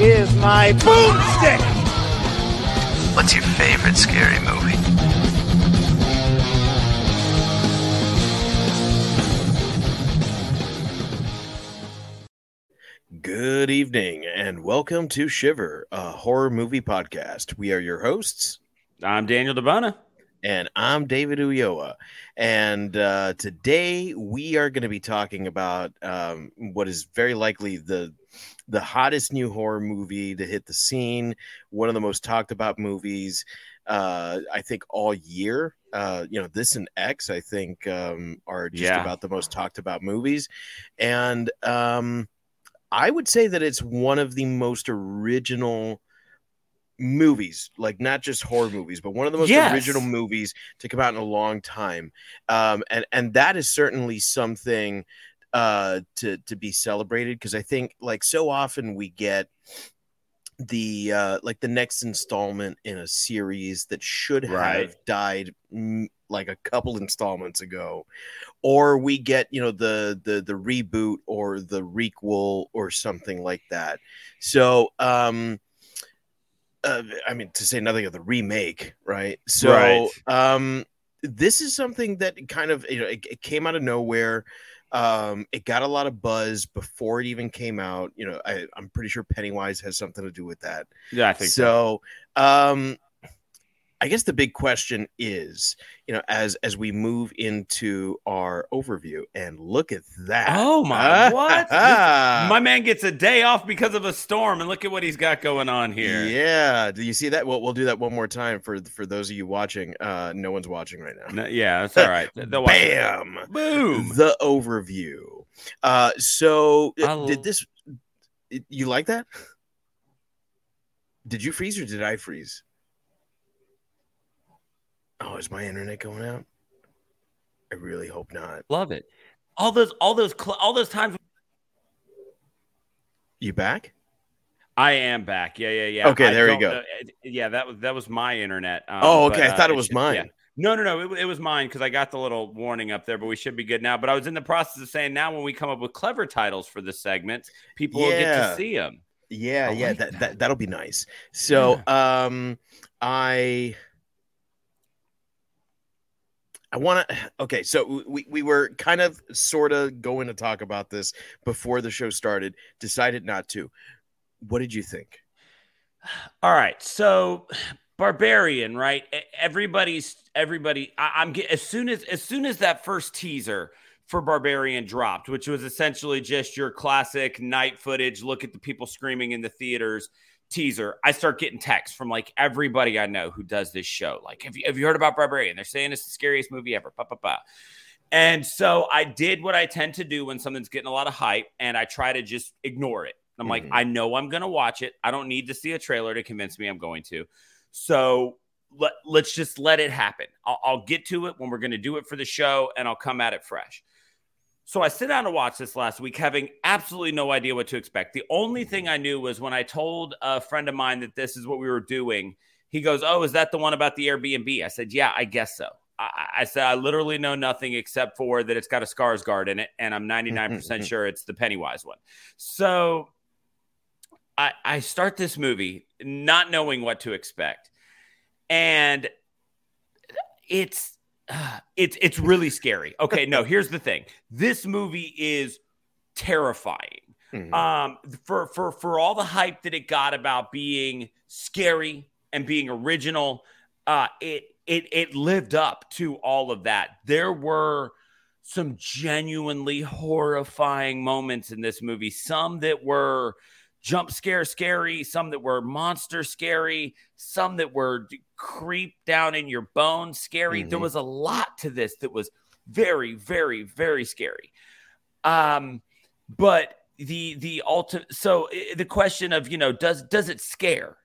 is my boomstick. What's your favorite scary movie? Good evening and welcome to Shiver, a horror movie podcast. We are your hosts, I'm Daniel DeBona. and I'm David Uyoa. And uh, today we are going to be talking about um, what is very likely the the hottest new horror movie to hit the scene, one of the most talked about movies, uh, I think all year. Uh, you know, this and X, I think, um, are just Yeah. about the most talked about movies, and um, I would say that it's one of the most original movies, like not just horror movies, but one of the most Yes. original movies to come out in a long time. Um, and and that is certainly something uh to to be celebrated because I think like so often we get the uh like the next installment in a series that should have Right. died mm, like a couple installments ago or we get you know the the the reboot or the requel or something like that so um uh, i mean to say nothing of the remake right so Right. um this is something that kind of you know it, it came out of nowhere um it got a lot of buzz before it even came out you know I, i'm pretty sure pennywise has something to do with that Yeah, I think so. so um i guess the big question is you know as as we move into our overview and look at that Oh my! What? This- my man gets a day off because of a storm, and look at what he's got going on here. yeah do you see that well we'll do that one more time for for those of you watching uh no one's watching right now No, yeah, that's all right. Bam Boom. the overview uh so uh, I'll- did this you like that did you freeze or did i freeze oh is my internet going out i really hope not Love it. All those, all those, cl- all those times. you back I am back. Yeah, yeah, yeah. Okay, I there you go. know- it- Yeah, that was that was my internet. Um, Oh, but, okay, I thought it it was should- mine. yeah. No, no, no. It, it was mine because I got the little warning up there, but we should be good now. But I was in the process of saying now when we come up with clever titles for the segments, people will get to see them. yeah I yeah like that, that. that that'll be nice so um i I want to. Okay, so we, we were kind of sort of going to talk about this before the show started. Decided not to. What did you think? All right, so barbarian, right? Everybody's everybody. I, I'm as soon as as soon as that first teaser for barbarian dropped, which was essentially just your classic night footage. Look at the people screaming in the theaters. Teaser. I start getting texts from like everybody I know who does this show. Like, have you have you heard about Barbarian? They're saying it's the scariest movie ever. Pa, pa, pa. And so I did what I tend to do when something's getting a lot of hype, and I try to just ignore it. I'm like, Mhm. I know I'm going to watch it. I don't need to see a trailer to convince me I'm going to. So let, let's just let it happen. I'll, I'll get to it when we're going to do it for the show, and I'll come at it fresh. So I sit down to watch this last week, having absolutely no idea what to expect. The only mm-hmm. thing I knew was when I told a friend of mine that this is what we were doing. He goes, "Oh, is that the one about the Airbnb?" I said, "Yeah, I guess so." I, I said, "I literally know nothing except for that it's got a Skarsgård in it, and I'm mm-hmm, 99% mm-hmm. sure it's the Pennywise one." So I, I start this movie not knowing what to expect, and it's it's it's really scary. Okay, no, here's the thing. This movie is terrifying. Mhm. Um for for for all the hype that it got about being scary and being original, uh it it it lived up to all of that. There were some genuinely horrifying moments in this movie, some that were jump scare scary, some that were monster scary, some that were creep down in your bones scary. There Mhm. was a lot to this that was very, very, very scary. Um, but the the ultimate so the question of you know does does it scare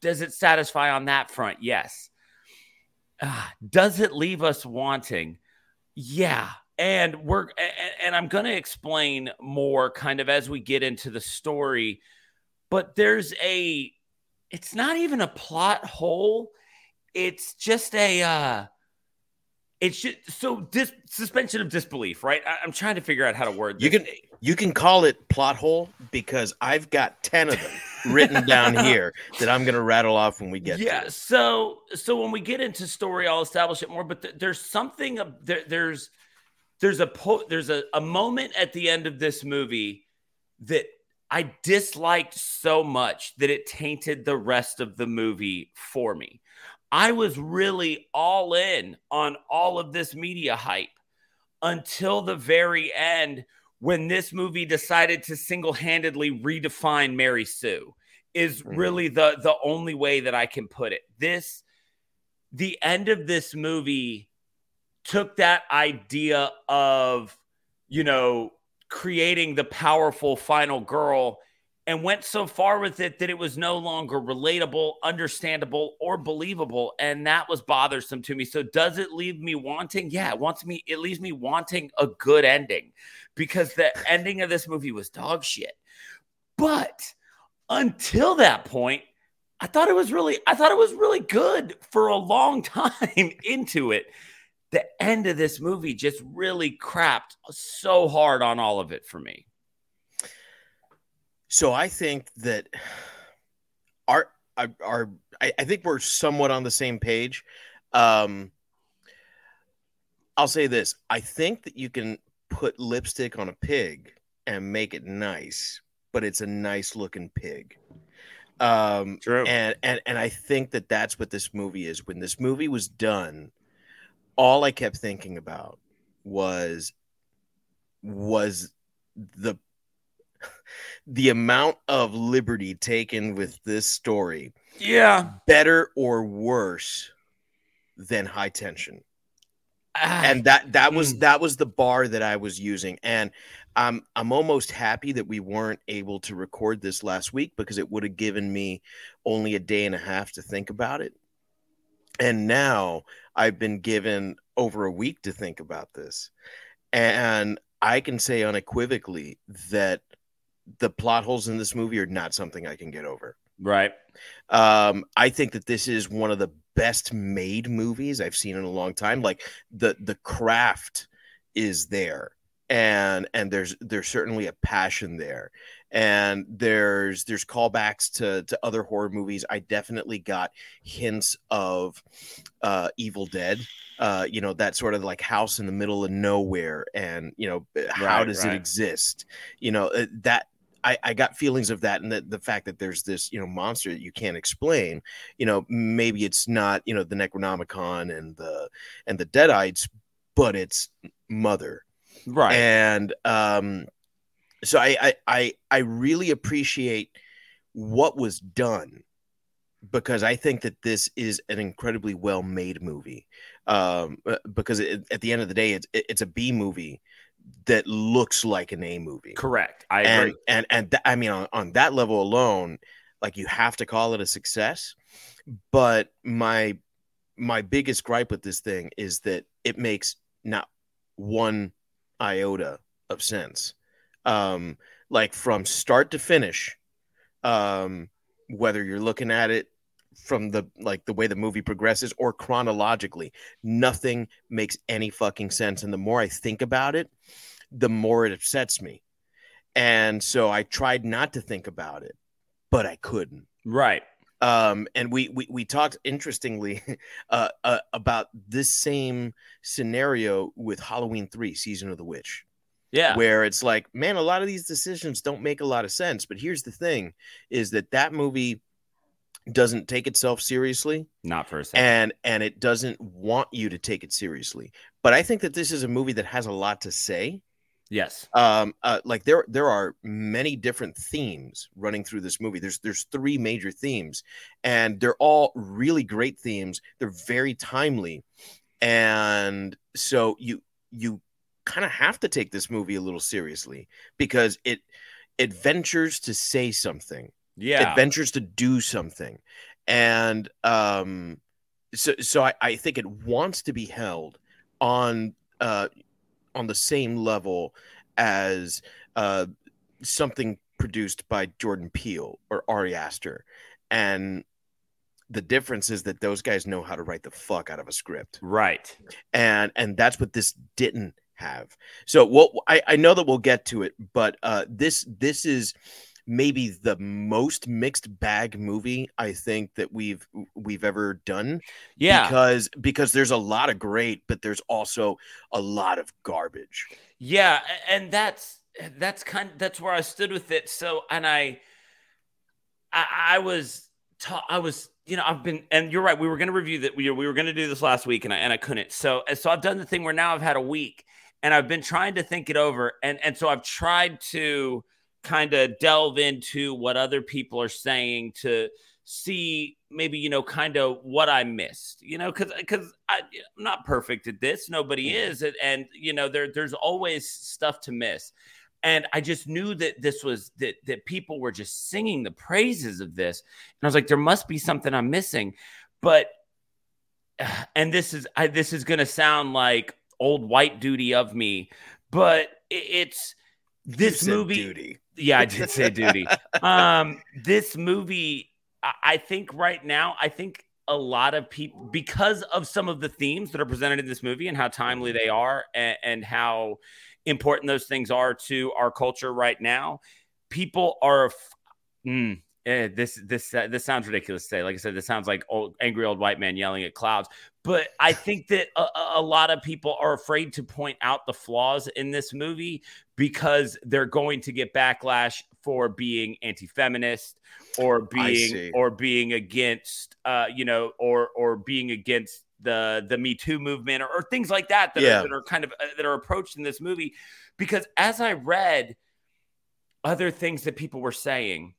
does it satisfy on that front yes Ah, does it leave us wanting yeah and we're and, and i'm going to explain more kind of as we get into the story but there's a it's not even a plot hole it's just a uh it's just so dis- suspension of disbelief right I, i'm trying to figure out how to word this. You can you can call it plot hole because I've got ten of them written down here that I'm gonna rattle off when we get. to yeah so so when we get into story i'll establish it more but th- there's something of there, there's there's a po- there's a, a moment at the end of this movie that i disliked so much that it tainted the rest of the movie for me i was really all in on all of this media hype until the very end when this movie decided to single-handedly redefine mary sue is Mhm. really the the only way that I can put it. This the end of this movie took that idea of you know creating the powerful final girl and went so far with it that it was no longer relatable, understandable, or believable, and that was bothersome to me. So, does it leave me wanting? Yeah, it wants me. It leaves me wanting a good ending because the ending of this movie was dog shit. But until that point, I thought it was really, I thought it was really good for a long time into it. The end of this movie just really crapped so hard on all of it for me. So I think that our our, I, I think we're somewhat on the same page. Um, I'll say this: I think that you can put lipstick on a pig and make it nice, but it's a nice looking pig. Um, True. and and and I think that that's what this movie is. When this movie was done, all I kept thinking about was was the the amount of liberty taken with this story Yeah. better or worse than high tension Ah, and that that was Mm. that was the bar that I was using, and I'm I'm almost happy that we weren't able to record this last week because it would have given me only a day and a half to think about it, and now I've been given over a week to think about this, and I can say unequivocally that the plot holes in this movie are not something I can get over. right. Um, I think that this is one of the best made movies I've seen in a long time. Like the the craft is there, and and there's there's certainly a passion there, and there's there's callbacks to to other horror movies. I definitely got hints of uh, Evil Dead. Uh, you know that sort of like house in the middle of nowhere, and you know how Right, does right. it exist? You know uh, that I, I got feelings of that and the, the fact that there's this you know monster that you can't explain you know maybe it's not you know the necronomicon and the and the deadites but it's mother Right. and um so I, I i i really appreciate what was done because i think that this is an incredibly well made movie um uh, because it, at the end of the day it's it's a b movie that looks like an a movie Correct. I and agree. and and th- I mean on, on that level alone, like you have to call it a success. But my my biggest gripe with this thing is that it makes not one iota of sense. Um, like from start to finish, um, whether you're looking at it from the like the way the movie progresses or chronologically, nothing makes any fucking sense. And the more I think about it, the more it upsets me. And so I tried not to think about it, but I couldn't. Right. Um, and we, we we talked interestingly uh, uh, about this same scenario with Halloween three, season of the witch, Yeah. where it's like, man, a lot of these decisions don't make a lot of sense. But here's the thing: is that that movie doesn't take itself seriously Not for a second. and and it doesn't want you to take it seriously but i think that this is a movie that has a lot to say yes. um uh, like there there are many different themes running through this movie there's there's three major themes and they're all really great themes they're very timely and so you you kind of have to take this movie a little seriously because it it ventures to say something Yeah. it ventures to do something and um so so I, I think it wants to be held on uh on the same level as uh something produced by jordan peele or ari aster and the difference is that those guys know how to write the fuck out of a script right. and and that's what this didn't have so well, I, I know that we'll get to it but uh this this is maybe the most mixed bag movie i think that we've we've ever done Yeah. because because there's a lot of great but there's also a lot of garbage Yeah, and that's that's kind that's where I stood with it. So, and I, I, I was, ta- I was, you know, I've been, and you're right. We were going to review that. We, we were going to do this last week, and I and I couldn't. So, so I've done the thing where now I've had a week, and I've been trying to think it over, and and so I've tried to kind of delve into what other people are saying to see maybe you know kind of what I missed, you know, because because I'm not perfect at this, nobody is, and, and you know there there's always stuff to miss, and I just knew that this was that that people were just singing the praises of this, and I was like, there must be something I'm missing, but and this is I, this is gonna sound like old white duty of me, but it's this movie duty yeah, I did say duty. um, this movie, I- think right now, I think a lot of people, because of some of the themes that are presented in this movie and how timely they are and, and how important those things are to our culture right now, people are. Mm, eh, this this uh, this sounds ridiculous to say. Like I said, this sounds like old angry old white man yelling at clouds. But I think that a, a- a lot of people are afraid to point out the flaws in this movie because they're going to get backlash for being anti-feminist or being or being against uh you know or or being against the the me too movement or, or things like that that, Yeah. are, that are kind of uh, that are approached in this movie because as i read other things that people were saying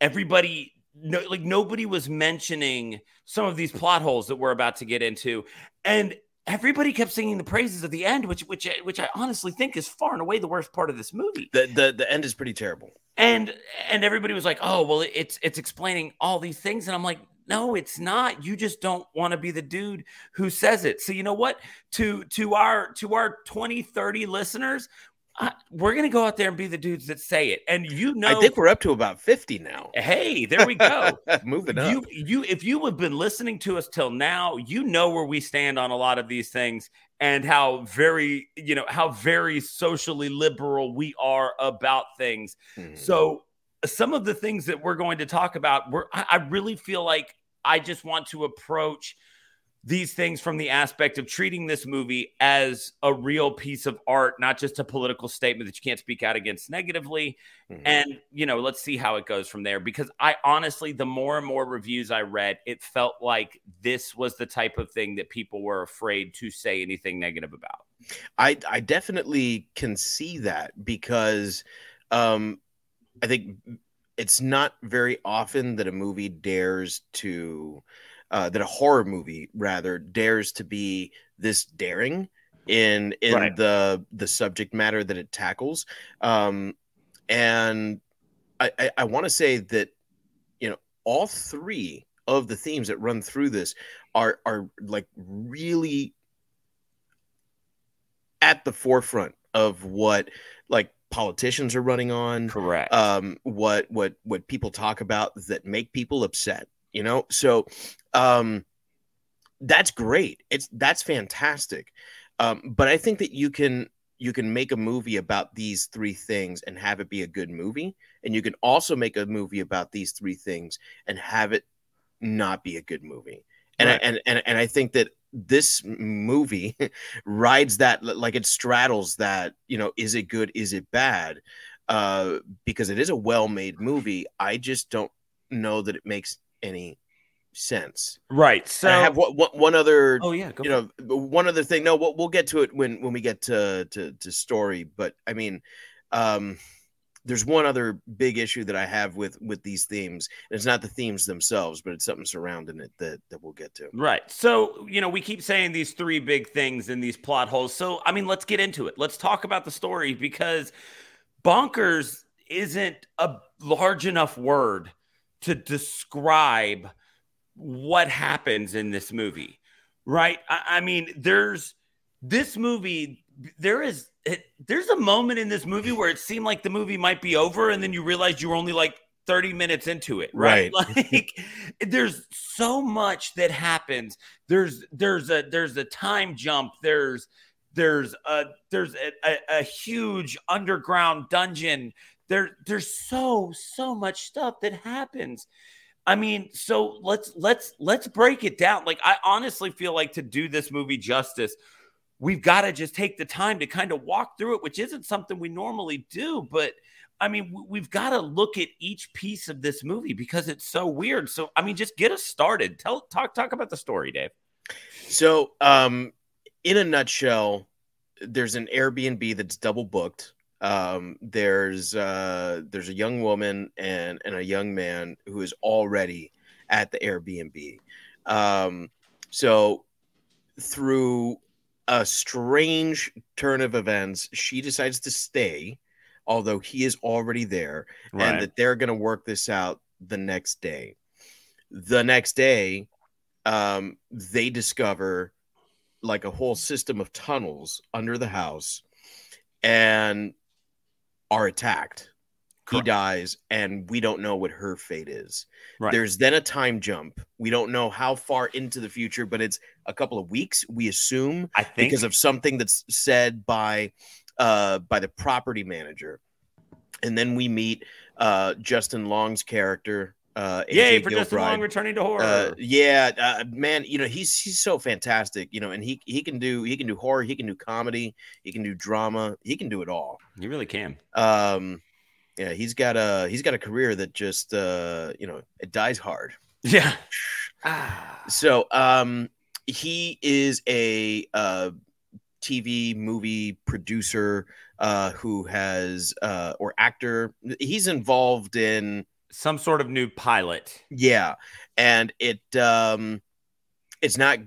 everybody no, like nobody was mentioning some of these plot holes that we're about to get into. And everybody kept singing the praises of the end which which which i honestly think is far and away the worst part of this movie. The the, the end is pretty terrible. And and everybody was like oh well it's it's explaining all these things. And i'm like no it's not. You just don't want to be the dude who says it. So you know what? To to our to our 20 30 listeners uh, we're gonna go out there and be the dudes that say it and you know i think we're up to about 50 now. Hey there we go. Moving up. you you if you have been listening to us till now you know where we stand on a lot of these things and how very you know how very socially liberal we are about things. Mhm. so some of the things that we're going to talk about we're i, I really feel like i just want to approach these things from the aspect of treating this movie as a real piece of art not just a political statement that you can't speak out against negatively. Mhm. and you know let's see how it goes from there. Because i honestly the more and more reviews i read it felt like this was the type of thing that people were afraid to say anything negative about. I I definitely can see that because um I think it's not very often that a movie dares to uh that a horror movie rather dares to be this daring in in Right. the the subject matter that it tackles. Um and I I, I want to say that you know all three of the themes that run through this are are like really at the forefront of what like politicians are running on correct um what what what people talk about that make people upset you know? So um that's great. It's that's fantastic. Um but i think that you can you can make a movie about these three things and have it be a good movie. And you can also make a movie about these three things and have it not be a good movie. And Right. I, and, and and i think that this movie rides that like it straddles that you know is it good is it bad? Uh because it is a well-made movie. I just don't know that it makes any sense right so And i have one, one- other oh yeah go you know one other thing no we'll, we'll get to it when when we get to, to to story but i mean um there's one other big issue that i have with with these themes and it's not the themes themselves but it's something surrounding it that that we'll get to Right. So, you know, we keep saying these three big things in these plot holes. So, I mean, let's get into it. Let's talk about the story because Bonkers isn't a large enough word to describe what happens in this movie, right? I, I mean, there's this movie. There is it, there's a moment in this movie where it seemed like the movie might be over, and then you realize you were only like 30 minutes into it, right? Right. Like there's so much that happens. There's there's a there's a time jump. There's there's a there's a, a, a huge underground dungeon. There there's so so much stuff that happens. I mean, so let's let's let's break it down. Like I honestly feel like to do this movie justice, we've got to just take the time to kind of walk through it, which isn't something we normally do, but I mean, we've got to look at each piece of this movie because it's so weird. So, I mean, just get us started. Tell talk talk about the story, Dave. So, um, in a nutshell, there's an Airbnb that's double booked. Um, there's uh, there's a young woman and and a young man who is already at the Airbnb. Um, so through a strange turn of events, she decides to stay, although he is already there, and that they're going to work this out the next day. The next day, um, they discover like a whole system of tunnels under the house and are attacked. He dies, and we don't know what her fate is. Right. There's then a time jump. We don't know how far into the future, but it's a couple of weeks, we assume, I think because of something that's said by uh by the property manager. And then we meet uh Justin Long's character, uh Yay AJ for Justin Gilbride. Long returning to horror. Uh, yeah, uh, man, you know he's he's so fantastic, you know, and he he can do he can do horror, he can do comedy, he can do drama, he can do it all. He really can. Um, yeah, he's got a he's got a career that just uh, you know it dies hard. Yeah. Ah. So um, he is a uh, TV movie producer uh, who has uh, or actor. He's involved in Some sort of new pilot. Yeah, and it um it's not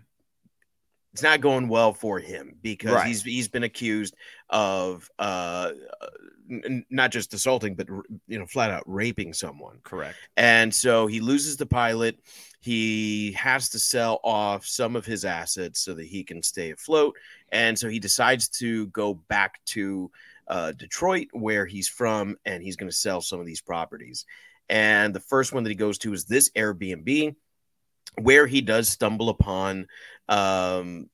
it's not going well for him because Right. he's he's been accused of uh n- not just assaulting but you know flat out raping someone. Correct. And so he loses the pilot. He has to sell off some of his assets so that he can stay afloat. And so he decides to go back to uh, Detroit, where he's from, and he's going to sell some of these properties. And the first one that he goes to is this Airbnb, where he does stumble upon um,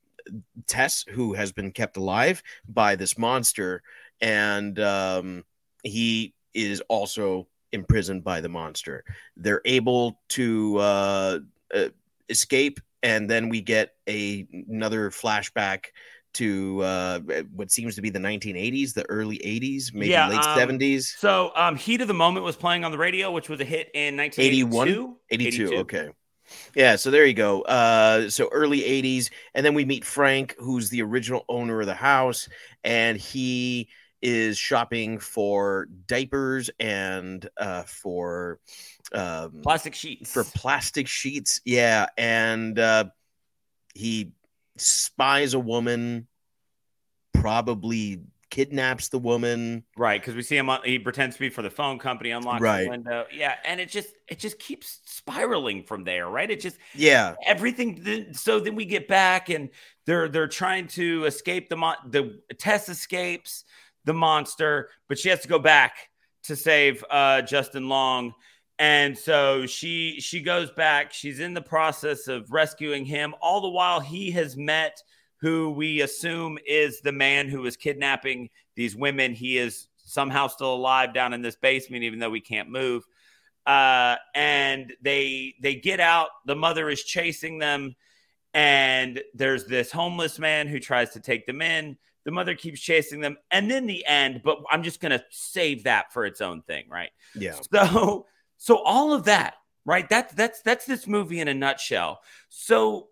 Tess, who has been kept alive by this monster. And um, he is also imprisoned by the monster. They're able to uh, uh, escape, and then we get a another flashback to uh, what seems to be the 1980s, the early 80s, maybe Yeah, late um, 70s. So, um, Heat of the Moment was playing on the radio, which was a hit in 1982. 82 okay yeah so there you go uh so early 80s and then we meet frank who's the original owner of the house and he is shopping for diapers and uh for um Plastic sheets. for plastic sheets yeah and uh he spies a woman probably kidnaps the woman Right, because we see him. On, he pretends to be for the phone company, unlocks Right. the window. Yeah, and it just it just keeps spiraling from there. Right, it just yeah everything. So then we get back, and they're they're trying to escape the mon- the Tess escapes the monster, but she has to go back to save uh, Justin Long. And so she she goes back. She's in the process of rescuing him. All the while, he has met who we assume is the man who is kidnapping these women. He is somehow still alive down in this basement, even though we can't move. Uh, and they they get out. The mother is chasing them, and there's this homeless man who tries to take them in. The mother keeps chasing them, and then the end. But I'm just gonna save that for its own thing, right? yeah So so all of that, right? That's that's that's this movie in a nutshell. So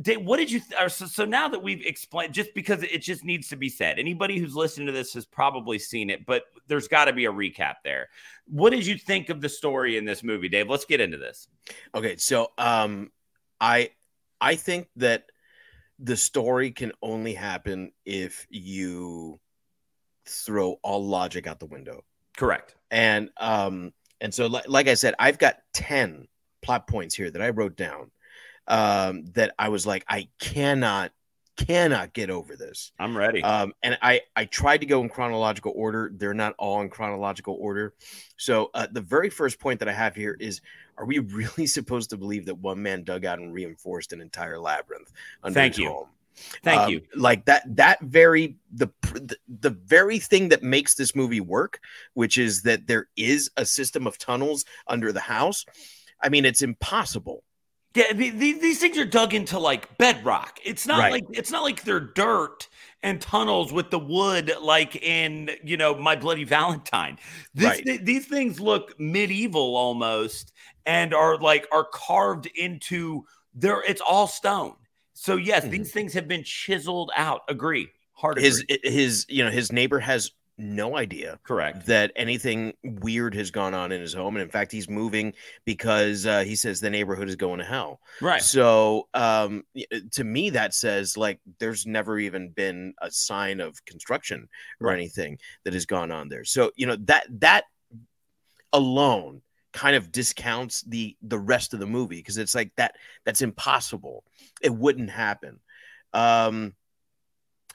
Dave, what did you th- so, so now that we've explained just because it just needs to be said anybody who's listening to this has probably seen it but there's got to be a recap there what did you think of the story in this movie dave let's get into this Okay, so um I I think that the story can only happen if you throw all logic out the window. Correct. and um and so like, like i said i've got 10 plot points here that i wrote down um that i was like i cannot cannot get over this I'm ready. um and i i tried to go in chronological order they're not all in chronological order so uh, the very first point that i have here is are we really supposed to believe that one man dug out and reinforced an entire labyrinth under Thank his you. home Thank um, you. like that that very the, the the very thing that makes this movie work which is that there is a system of tunnels under the house i mean it's impossible Yeah, the- the- these things are dug into like bedrock. It's not Right. like it's not like they're dirt and tunnels with the wood like in you know My Bloody Valentine. This, Right. th- these things look medieval almost and are like are carved into there. It's all stone. So yes, Mhm. these things have been chiseled out. Agree. Hard his agree. his you know his neighbor has no idea Correct. that anything weird has gone on in his home and in fact he's moving because uh, he says the neighborhood is going to hell Right. so um to me that says like there's never even been a sign of construction or Right. anything that has gone on there so you know that that alone kind of discounts the the rest of the movie because it's like that that's impossible. It wouldn't happen. Um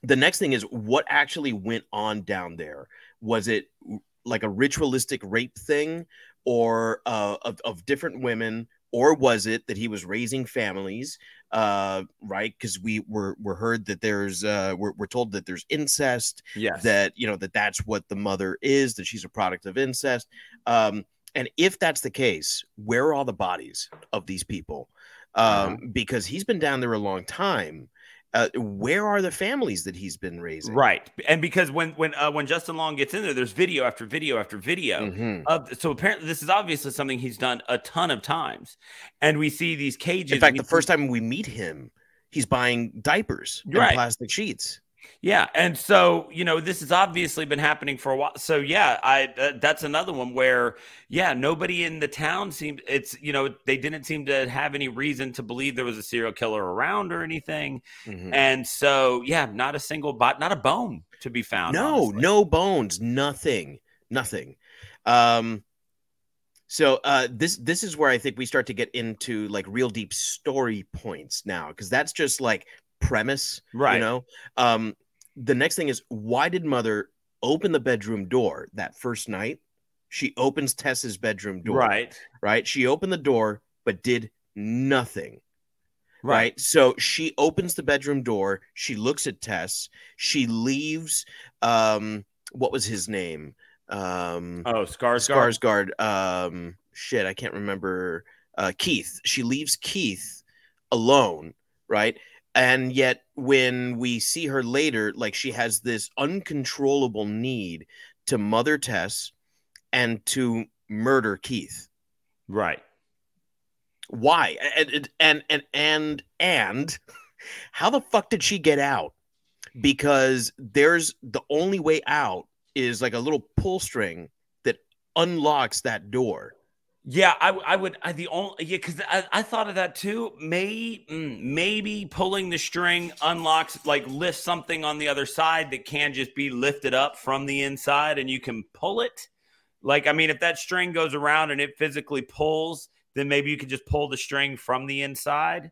the next thing is what actually went on down there? Was it like a ritualistic rape thing or uh, of, of different women or was it that he was raising families uh right? Because we were were heard that there's uh we're, we're told that there's incest Yes. that you know that that's what the mother is that she's a product of incest. Um and if that's the case where are all the bodies of these people um Uh-huh. because he's been down there a long time uh, where are the families that he's been raising Right. And because when when uh, when Justin Long gets in there, there's video after video after video. Mhm. of so apparently this is obviously something he's done a ton of times and we see these cages in fact the see- first time we meet him he's buying diapers and plastic sheets yeah and so you know this has obviously been happening for a while so yeah i uh, that's another one where yeah nobody in the town seemed it's you know they didn't seem to have any reason to believe there was a serial killer around or anything Mhm. and so yeah not a single bot not a bone to be found no honestly. no bones nothing nothing um so uh this this is where i think we start to get into like real deep story points now because that's just like premise Right. you know um the next thing is why did mother open the bedroom door that first night she opens tess's bedroom door right right she opened the door but did nothing right. So she opens the bedroom door. She looks at Tess. She leaves. Um, what was his name? Um, oh Skarsgård. Skarsgård. Um, shit, I can't remember. Uh, Keith. She leaves Keith alone, right? And yet, when we see her later, like she has this uncontrollable need to mother Tess and to murder Keith. Right. Why? And and and and and how the fuck did she get out? Because there's the only way out is like a little pull string that unlocks that door Yeah, I, I would. I, the only yeah, because I, I thought of that too. May mm, maybe pulling the string unlocks like lifts something on the other side that can just be lifted up from the inside, and you can pull it. Like I mean, if that string goes around and it physically pulls, then maybe you could just pull the string from the inside.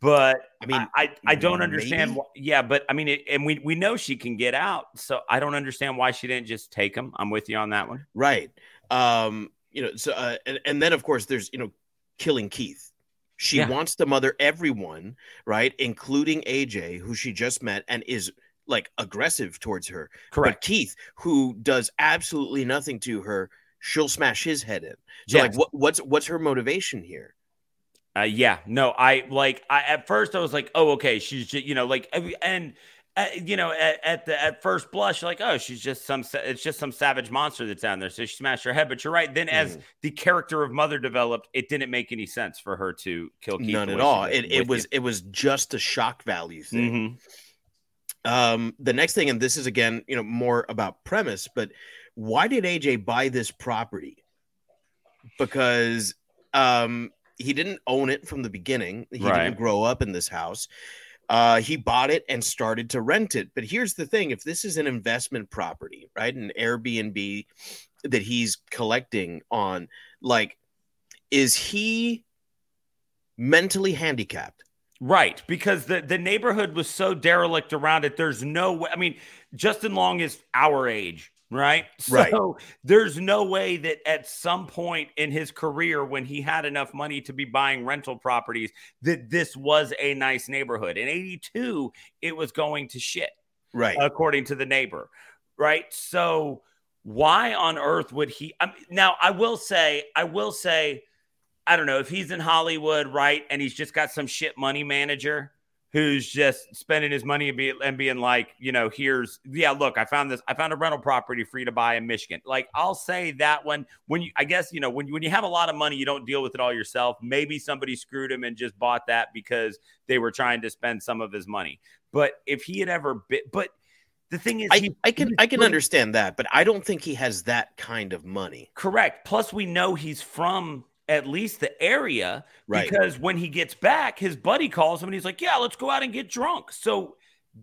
But I mean, I I, I don't understand. Why, yeah, but I mean, it, and we we know she can get out, so I don't understand why she didn't just take him. I'm with you on that one. right um you know so uh, and, and then of course there's you know killing keith she Yeah. wants to mother everyone right including aj who she just met and is like aggressive towards her But Keith, who does absolutely nothing to her, she'll smash his head in. So, like, what, what's what's her motivation here? Uh, yeah, no, I like. I at first I was like, oh, okay, she's just, you know, like, and uh, you know, at, at the at first blush, like, oh, she's just some, it's just some savage monster that's down there. So she smashed her head. But you're right. Then as Mhm. the character of Mother developed, it didn't make any sense for her to kill Keith. None at all. It, it was it was just a shock value thing. Mhm. Um, the next thing, and this is again, you know, more about premise, but why did AJ buy this property? Because um, he didn't own it from the beginning. He Right. didn't grow up in this house. Uh, he bought it and started to rent it. But here's the thing: if this is an investment property, right, an Airbnb, that he's collecting on like is he mentally handicapped Right, because the the neighborhood was so derelict around it. There's no way. I mean, Justin Long is our age, right? Right. So there's no way that at some point in his career, when he had enough money to be buying rental properties, that this was a nice neighborhood. In '82, it was going to shit, right according to the neighbor, right? So why on earth would he? I mean, now, I will say, I will say I don't know if he's in Hollywood, right? And he's just got some shit money manager who's just spending his money and, be, and being like, you know, here's, yeah, look, I found this, I found a rental property for you to buy in Michigan. Like, I'll say that when, when you, I guess, you know, when you, when you have a lot of money, you don't deal with it all yourself. Maybe somebody screwed him and just bought that because they were trying to spend some of his money. But if he had ever been, but the thing is, I, he- I can i can understand that but i don't think he has that kind of money Correct. Plus, we know he's from at least the area Right. because when he gets back, his buddy calls him and he's like, Yeah, let's go out and get drunk. So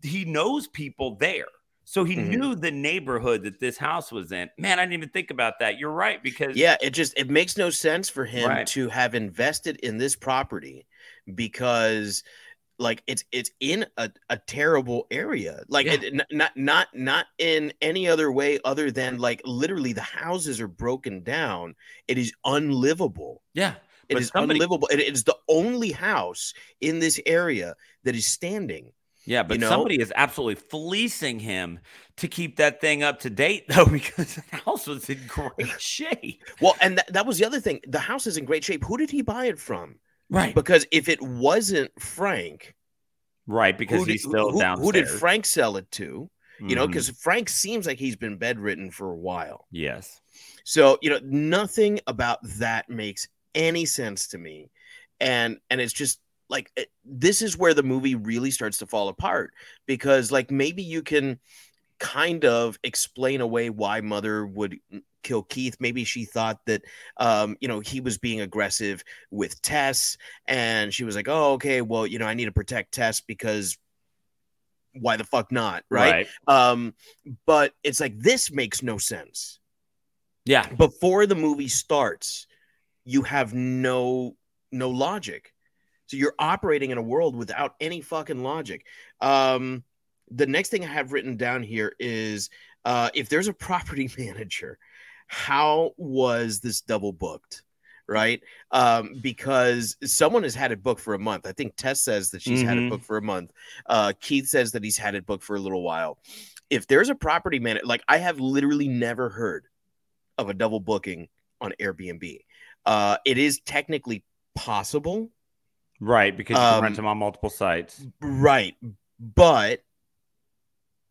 he knows people there. So he Mhm. knew the neighborhood that this house was in. Man, I didn't even think about that. You're right. Because, yeah it just it makes no sense for him Right. to have invested in this property because like it's it's in a, a terrible area like Yeah. it, not not not in any other way other than like literally the houses are broken down it is unlivable yeah. it is somebody- unlivable it is the only house in this area that is standing Yeah, but know? somebody is absolutely fleecing him to keep that thing up to date, though, because the house was in great shape. well and that, that was the other thing the house is in great shape who did he buy it from Right. because if it wasn't frank right. Because who did, he's still who, downstairs. who did frank sell it to you know Mhm. because frank seems like he's been bedridden for a while yes. so you know nothing about that makes any sense to me and and it's just like it, this is where the movie really starts to fall apart because like maybe you can kind of explain away why mother would kill keith. Maybe she thought that um you know he was being aggressive with tess and she was like oh okay well you know i need to protect tess because why the fuck not right, um but it's like this makes no sense. Yeah. before the movie starts you have no no logic. So you're operating in a world without any fucking logic. Um the next thing i have written down here is uh if there's a property manager how was this double booked right um because someone has had it booked for a month i think tess says that she's had it Mhm. booked for a month uh keith says that he's had it booked for a little while if there's a property manager like i have literally never heard of a double booking on Airbnb. Uh, it is technically possible, Right. Because you can Um, rent them on multiple sites. right? But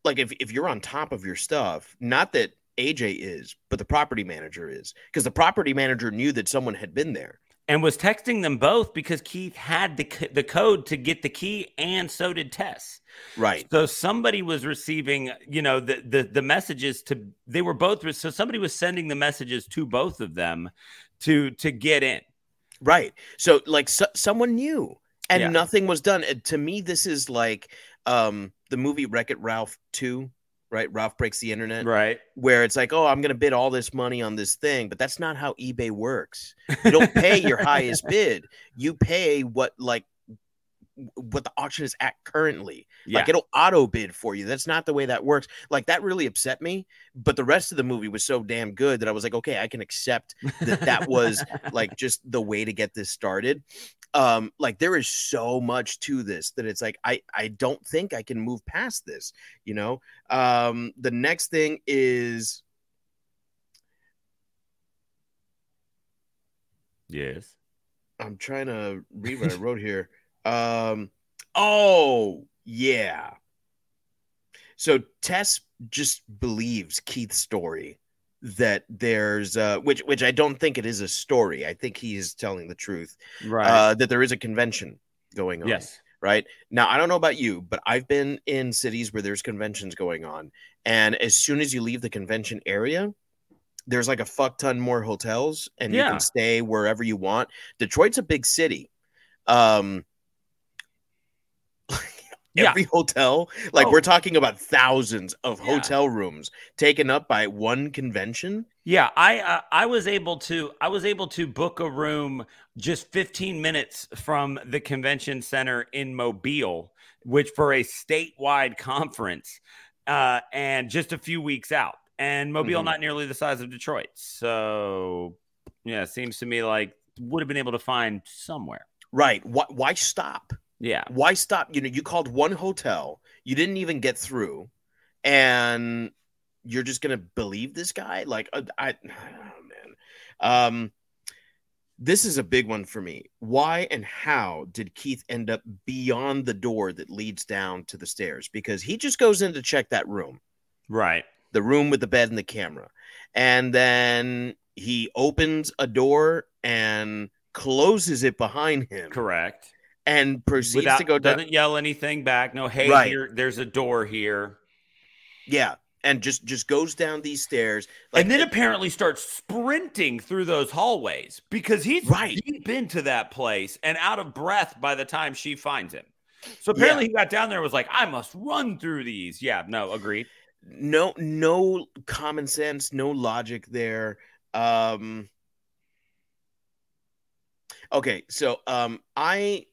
like if if you're on top of your stuff, not that AJ is, but the property manager is, because the property manager knew that someone had been there. and was texting them both because Keith had the, the code to get the key, and so did Tess. Right. So somebody was receiving, you know, the the the messages to they were both so somebody was sending the messages to both of them to to get in. Right. So like so, someone knew and Yeah. nothing was done. And to me, this is like um the movie Wreck It Ralph 2, right? Ralph breaks the internet. Right. where it's like, oh, I'm going to bid all this money on this thing, but that's not how eBay works. You don't pay your highest bid. You pay what like what the auction is at currently. Yeah. Like it'll auto bid for you. That's not the way that works. Like that really upset me, but the rest of the movie was so damn good that I was like, okay, I can accept that that was like just the way to get this started. Um like there is so much to this that it's like I I don't think I can move past this, you know. Um the next thing is yes. I'm trying to read what I wrote here. Um, oh yeah. So Tess just believes Keith's story that there's uh which which I don't think it is a story. I think he is telling the truth. Right. Uh that there is a convention going on. yes. Right. Now I don't know about you, but I've been in cities where there's conventions going on. And as soon as you leave the convention area, there's like a fuck ton more hotels and you can stay wherever you want. Detroit's a big city. Um Yeah. every hotel, like Oh. we're talking about thousands of Yeah. hotel rooms taken up by one convention. Yeah, I uh, I was able to I was able to book a room just 15 minutes from the convention center in Mobile, which for a statewide conference, uh, and just a few weeks out. And Mobile Mhm. not nearly the size of Detroit, so yeah, seems to me like would have been able to find somewhere. Right. Why, why stop? Yeah, Why stop? You know, you called one hotel, you didn't even get through, and you're just gonna believe this guy? Like, uh, I, oh, man. Um, this is a big one for me. Why and how did Keith end up beyond the door that leads down to the stairs? Because he just goes in to check that room. right. the room with the bed and the camera. And then he opens a door and closes it behind him Correct. And proceeds Without, to go down. doesn't yell anything back. No, hey, Right. here, there's a door here. Yeah. And just just goes down these stairs. and then apparently starts sprinting through those hallways because he's Right. deep into that place and out of breath by the time she finds him. So apparently he got down there and was like, I must run through these. Yeah, no, agreed. no no common sense, no logic there. Um Okay, so um I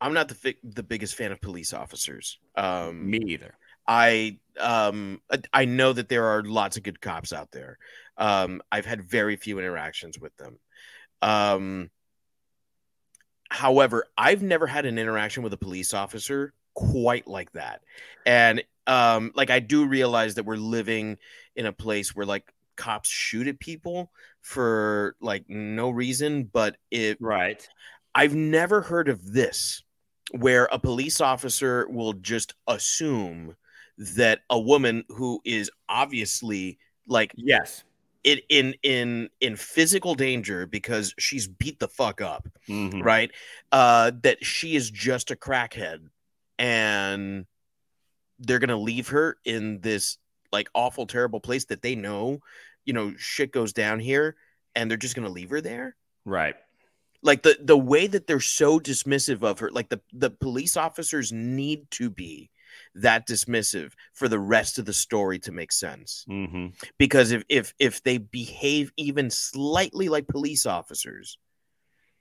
I'm not the fi- the biggest fan of police officers. Um Me either. I um I- know that there are lots of good cops out there. Um I've had very few interactions with them. Um however, I've never had an interaction with a police officer quite like that. And um like I do realize that we're living in a place where like cops shoot at people for like no reason, but it Right. I've never heard of this where a police officer will just assume that a woman who is obviously like Yes. in in in in physical danger because she's beat the fuck up, Mhm. right? Uh that she is just a crackhead and they're going to leave her in this like awful terrible place that they know, you know, shit goes down here and they're just going to leave her there? Right. Like the the way that they're so dismissive of her like the the police officers need to be that dismissive for the rest of the story to make sense. Hmm because if if if they behave even slightly like police officers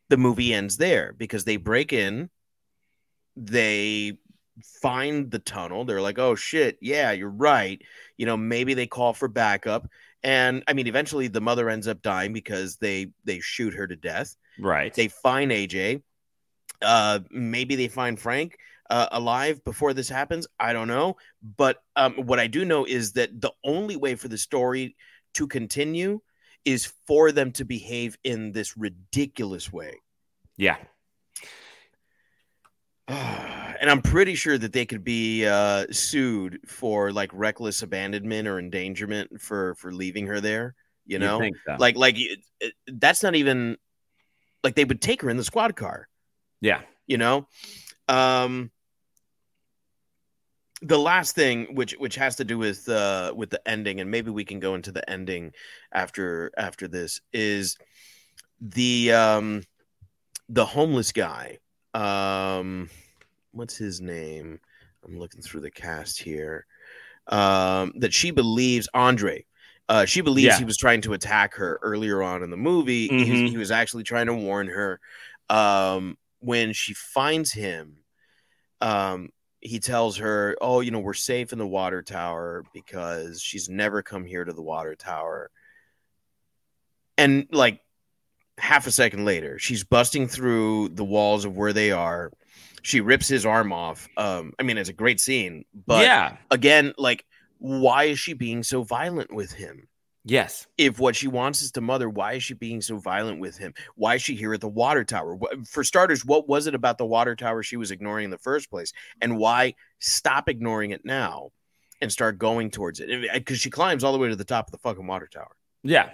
the movie ends there because they break in they find the tunnel they're like oh shit yeah you're right. You know maybe they call for backup and i mean eventually the mother ends up dying because they they shoot her to death Right. they find AJ. Uh, maybe they find Frank uh, alive before this happens. I don't know. But um, what I do know is that the only way for the story to continue is for them to behave in this ridiculous way. yeah. and I'm pretty sure that they could be uh, sued for like reckless abandonment or endangerment for for leaving her there. You know, think so. like like it- it- that's not even like they would take her in the squad car. yeah. you know um the last thing which which has to do with uh with the ending and maybe we can go into the ending after after this is the um the homeless guy um what's his name? I'm looking through the cast here. Um that she believes andre uh she believes Yeah. he was trying to attack her earlier on in the movie. He was- Mhm. he was actually trying to warn her. Um when she finds him um he tells her oh you know we're safe in the water tower because she's never come here to the water tower. And like half a second later she's busting through the walls of where they are she rips his arm off um i mean it's a great scene but yeah. again like why is she being so violent with him Yes. if what she wants is to mother, why is she being so violent with him? Why is she here at the water tower? For starters, what was it about the water tower she was ignoring in the first place? And why stop ignoring it now and start going towards it? Because she climbs all the way to the top of the fucking water tower. Yeah.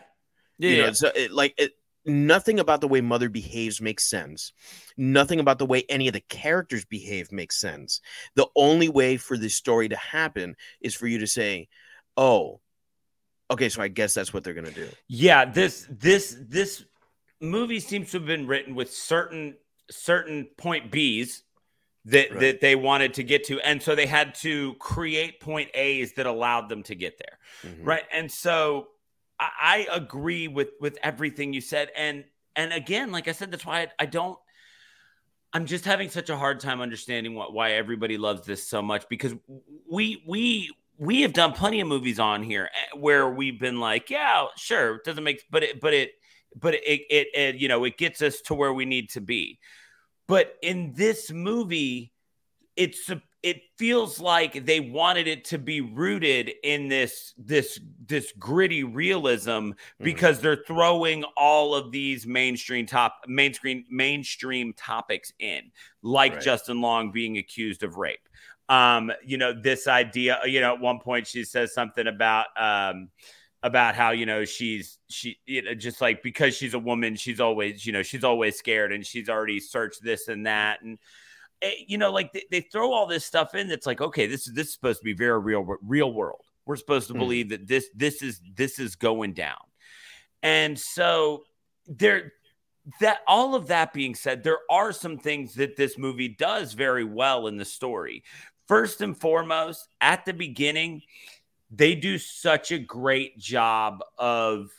Yeah. You know, yeah. so it, like it, nothing about the way mother behaves makes sense. Nothing about the way any of the characters behave makes sense. The only way for this story to happen is for you to say, "Oh, okay, so I guess that's what they're gonna do." Yeah, this this this movie seems to have been written with certain certain point B's that Right. that they wanted to get to, and so they had to create point A's that allowed them to get there, Mhm. right? And so I, I agree with with everything you said, and and again, like I said, that's why I, I don't. I'm just having such a hard time understanding what why everybody loves this so much because we we we have done plenty of movies on here eh, where we've been like, yeah, sure, it doesn't make, but it, but it, but it, it, it, you know, it gets us to where we need to be. But in this movie, it's it feels like they wanted it to be rooted in this this this gritty realism Mm-hmm. because they're throwing all of these mainstream top mainstream mainstream topics in like Right. Justin Long being accused of rape um you know this idea you know at one point she says something about um about how you know she's she you know just like because she's a woman she's always you know she's always scared and she's already searched this and that and you know like they, they throw all this stuff in that's like okay this is this is supposed to be very real real world. We're supposed to Mhm. believe that this this is this is going down. And so there that all of that being said there are some things that this movie does very well in the story. First and foremost at the beginning they do such a great job of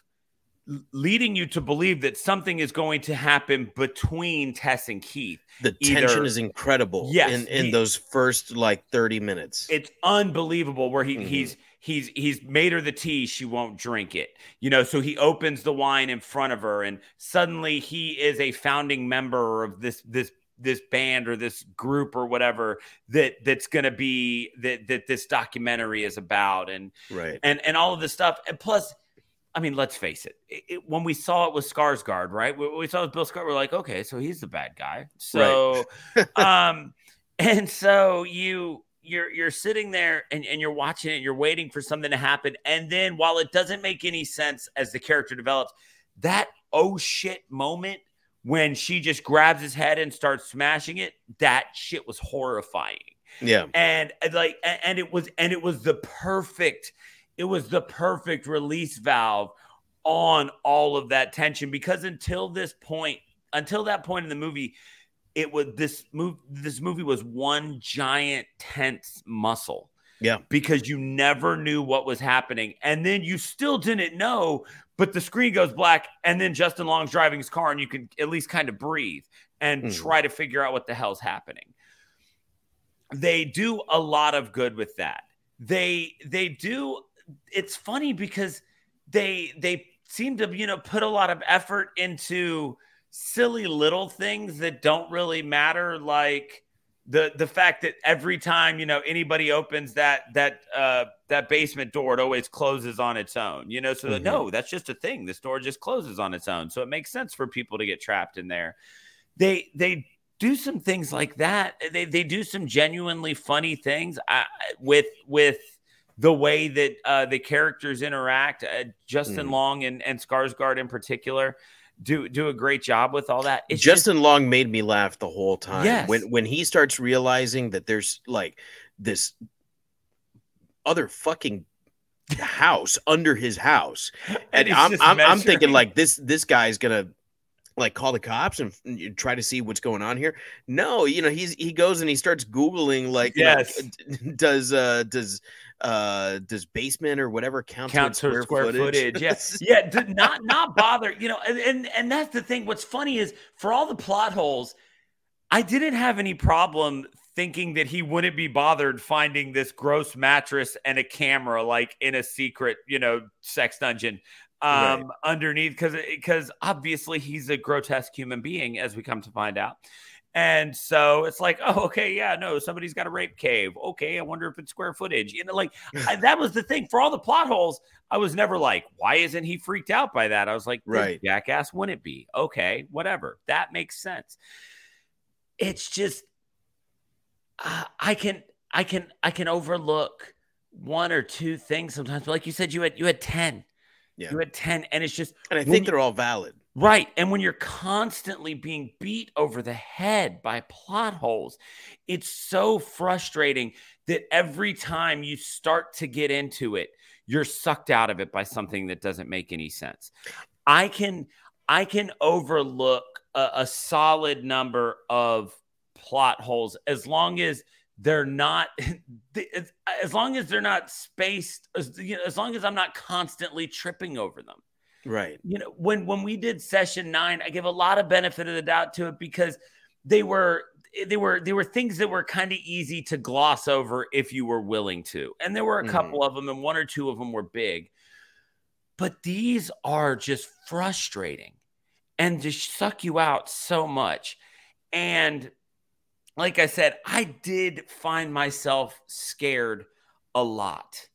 leading you to believe that something is going to happen between Tess and Keith. The Either- tension is incredible Yes, in, in the- those first like 30 minutes. It's unbelievable where he Mhm. he's he's he's made her the tea she won't drink it you know so he opens the wine in front of her and suddenly he is a founding member of this this this band or this group or whatever that that's going to be that that this documentary is about and right. and and all of this stuff. And plus, I mean, let's face it, it, it- when we saw it with Skarsgård, right? We, we saw it with Bill Skarsgård, we're like, okay, so he's the bad guy. So, um, and so you you're you're sitting there and, and you're watching it, you're waiting for something to happen, and then while it doesn't make any sense as the character develops, that oh shit moment when she just grabs his head and starts smashing it, that shit was horrifying Yeah. and like and it was and it was the perfect it was the perfect release valve on all of that tension because until this point until that point in the movie it was this move this movie was one giant tense muscle Yeah. because you never knew what was happening and then you still didn't know but the screen goes black and then Justin Long's driving his car and you can at least kind of breathe and Mhm. try to figure out what the hell's happening they do a lot of good with that they they do it's funny because they they seem to you know put a lot of effort into silly little things that don't really matter like the the fact that every time you know anybody opens that that uh that basement door it always closes on its own you know? So Mhm. no that's just a thing. This door just closes on its own. So it makes sense for people to get trapped in there. They they do some things like that. They they do some genuinely funny things uh, with with the way that uh, the characters interact uh, Justin Mhm. Long and and Skarsgård in particular do do a great job with all that It's just- Justin Long made me laugh the whole time. Yes. When when he starts realizing that there's like this other fucking house under his house. And he's I'm I'm, I'm thinking like this this guy's gonna like call the cops and try to see what's going on here. No, you know, he's he goes and he starts Googling like you know, Yes. does uh does uh does basement or whatever count count to square footage. Yeah, yeah. d- Not not bother. You know, and, and and that's the thing. What's funny is for all the plot holes, I didn't have any problem thinking that he wouldn't be bothered finding this gross mattress and a camera like in a secret, you know, sex dungeon um underneath because because obviously he's a grotesque human being as we come to find out and so it's like oh okay yeah no somebody's got a rape cave. Okay i wonder if it's square footage. You know like I, that was the thing. For all the plot holes i was never like why isn't he freaked out by that? I was like Right. jackass wouldn't it be? Okay whatever. That makes sense. It's just uh, i can i can i can overlook one or two things sometimes but like you said you had you had 10 Yeah. you had 10 and it's just And I think they're all valid. Right. And when you're constantly being beat over the head by plot holes, it's so frustrating that every time you start to get into it, you're sucked out of it by something that doesn't make any sense. I can I can overlook a, a solid number of plot holes as long as they're not as- long as they're not spaced as, you know, as long as i'm not constantly tripping over them Right. you know when when we did session nine i give a lot of benefit of the doubt to it because they were they were they were things that were kind of easy to gloss over if you were willing to. And there were a couple mm-hmm. of them and one or two of them were big. But these are just frustrating and just suck you out so much. And like i said i did find myself scared a lot.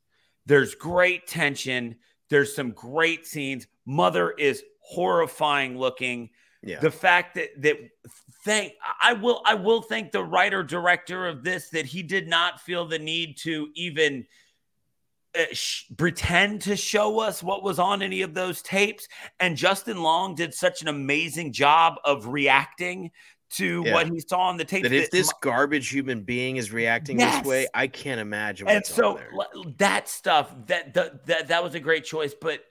There's great tension there's some great scenes. Mother is horrifying looking. Yeah. the fact that that thank i will i will thank the writer director of this that he did not feel the need to even uh, sh- pretend to show us what was on any of those tapes. And justin long did such an amazing job of reacting to Yeah. what he saw on the tapes that if that this m- garbage human being is reacting Yes. this way, I can't imagine and what's so that stuff that, that that that was a great choice but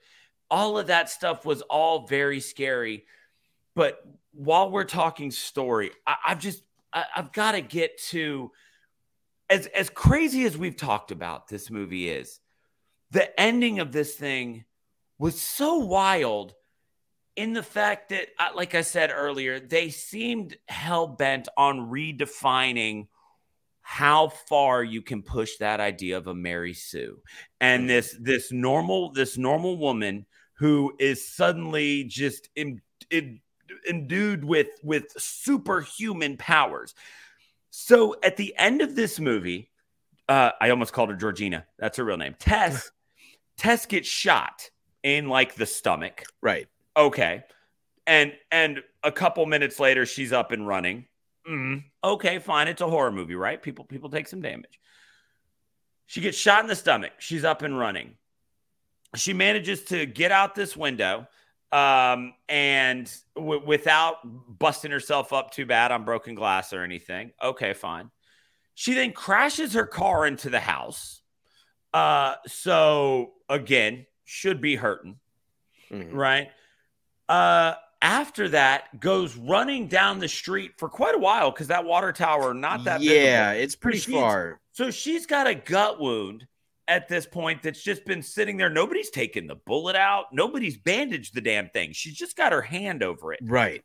all of that stuff was all very scary but while we're talking story I, i've just I, i've got to get to as as crazy as we've talked about this movie is the ending of this thing was so wild in the fact that uh, like i said earlier they seemed hell-bent on redefining how far you can push that idea of a Mary Sue and this this normal this normal woman who is suddenly just in, in, endued with with superhuman powers. So at the end of this movie, uh, I almost called her Georgina. That's her real name. Tess. Tess gets shot in like the stomach. right. Okay. And and a couple minutes later, she's up and running. Mm, okay, fine. It's a horror movie, right? People people take some damage. She gets shot in the stomach. She's up and running. She manages to get out this window um, and w- without busting herself up too bad on broken glass or anything. Okay, fine. She then crashes her car into the house. Uh, so again, should be hurting Mhm. right? Uh, after that, goes running down the street for quite a while because that water tower not that yeah, visible. it's pretty she's- far. So she's got a gut wound at this point that's just been sitting there. Nobody's taken the bullet out. Nobody's bandaged the damn thing. She's just got her hand over it. Right.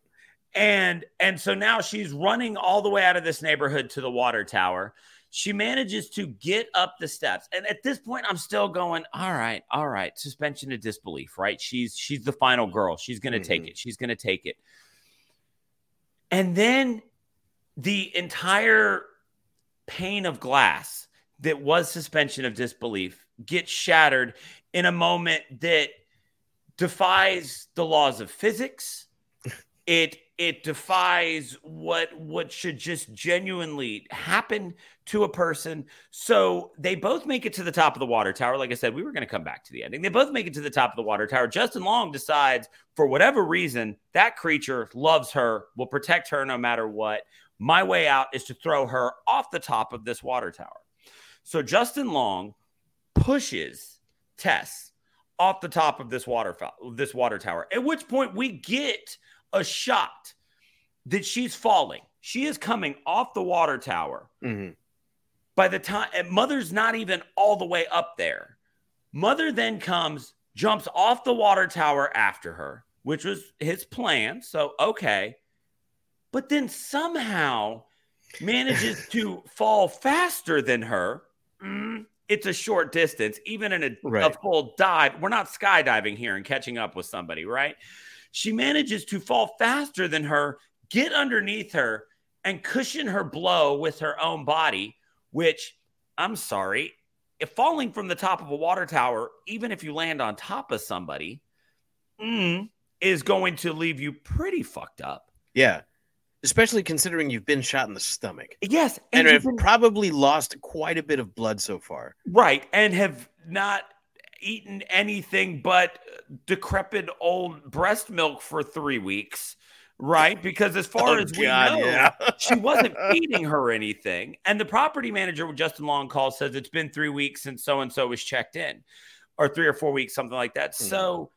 And and so now she's running all the way out of this neighborhood to the water tower. She manages to get up the steps. And at this point I'm still going, all right, all right, suspension of disbelief, right? She's she's the final girl. She's going to take mm-hmm. it. She's going to take it. And then the entire pane of glass that was suspension of disbelief gets shattered in a moment that defies the laws of physics it it defies what what should just genuinely happen to a person. So they both make it to the top of the water tower. Like i said we were going to come back to the ending. They both make it to the top of the water tower. Justin long decides for whatever reason that creature loves her will protect her no matter what. My way out is to throw her off the top of this water tower. So justin long pushes tess off the top of this water this water tower at which point we get a shot that she's falling. She is coming off the water tower. Mhm. By the time mother's not even all the way up there. Mother then comes, jumps off the water tower after her, which was his plan. So, okay. But then somehow manages to fall faster than her. Mm, it's a short distance, even in a, a full dive. We're not skydiving here and catching up with somebody, right? She manages to fall faster than her, get underneath her, and cushion her blow with her own body, which I'm sorry, if falling from the top of a water tower, even if you land on top of somebody, mm, is going to leave you pretty fucked up. Yeah. Especially considering you've been shot in the stomach Yes, and, you've have been- probably lost quite a bit of blood so far. right, and have not eaten anything but decrepit old breast milk for three weeks, right? Because as far Oh, as we God, know, yeah. she wasn't feeding her anything. And the property manager, with Justin Long calls, says it's been three weeks since so and so was checked in, or three or four weeks, something like that. Mhm. So,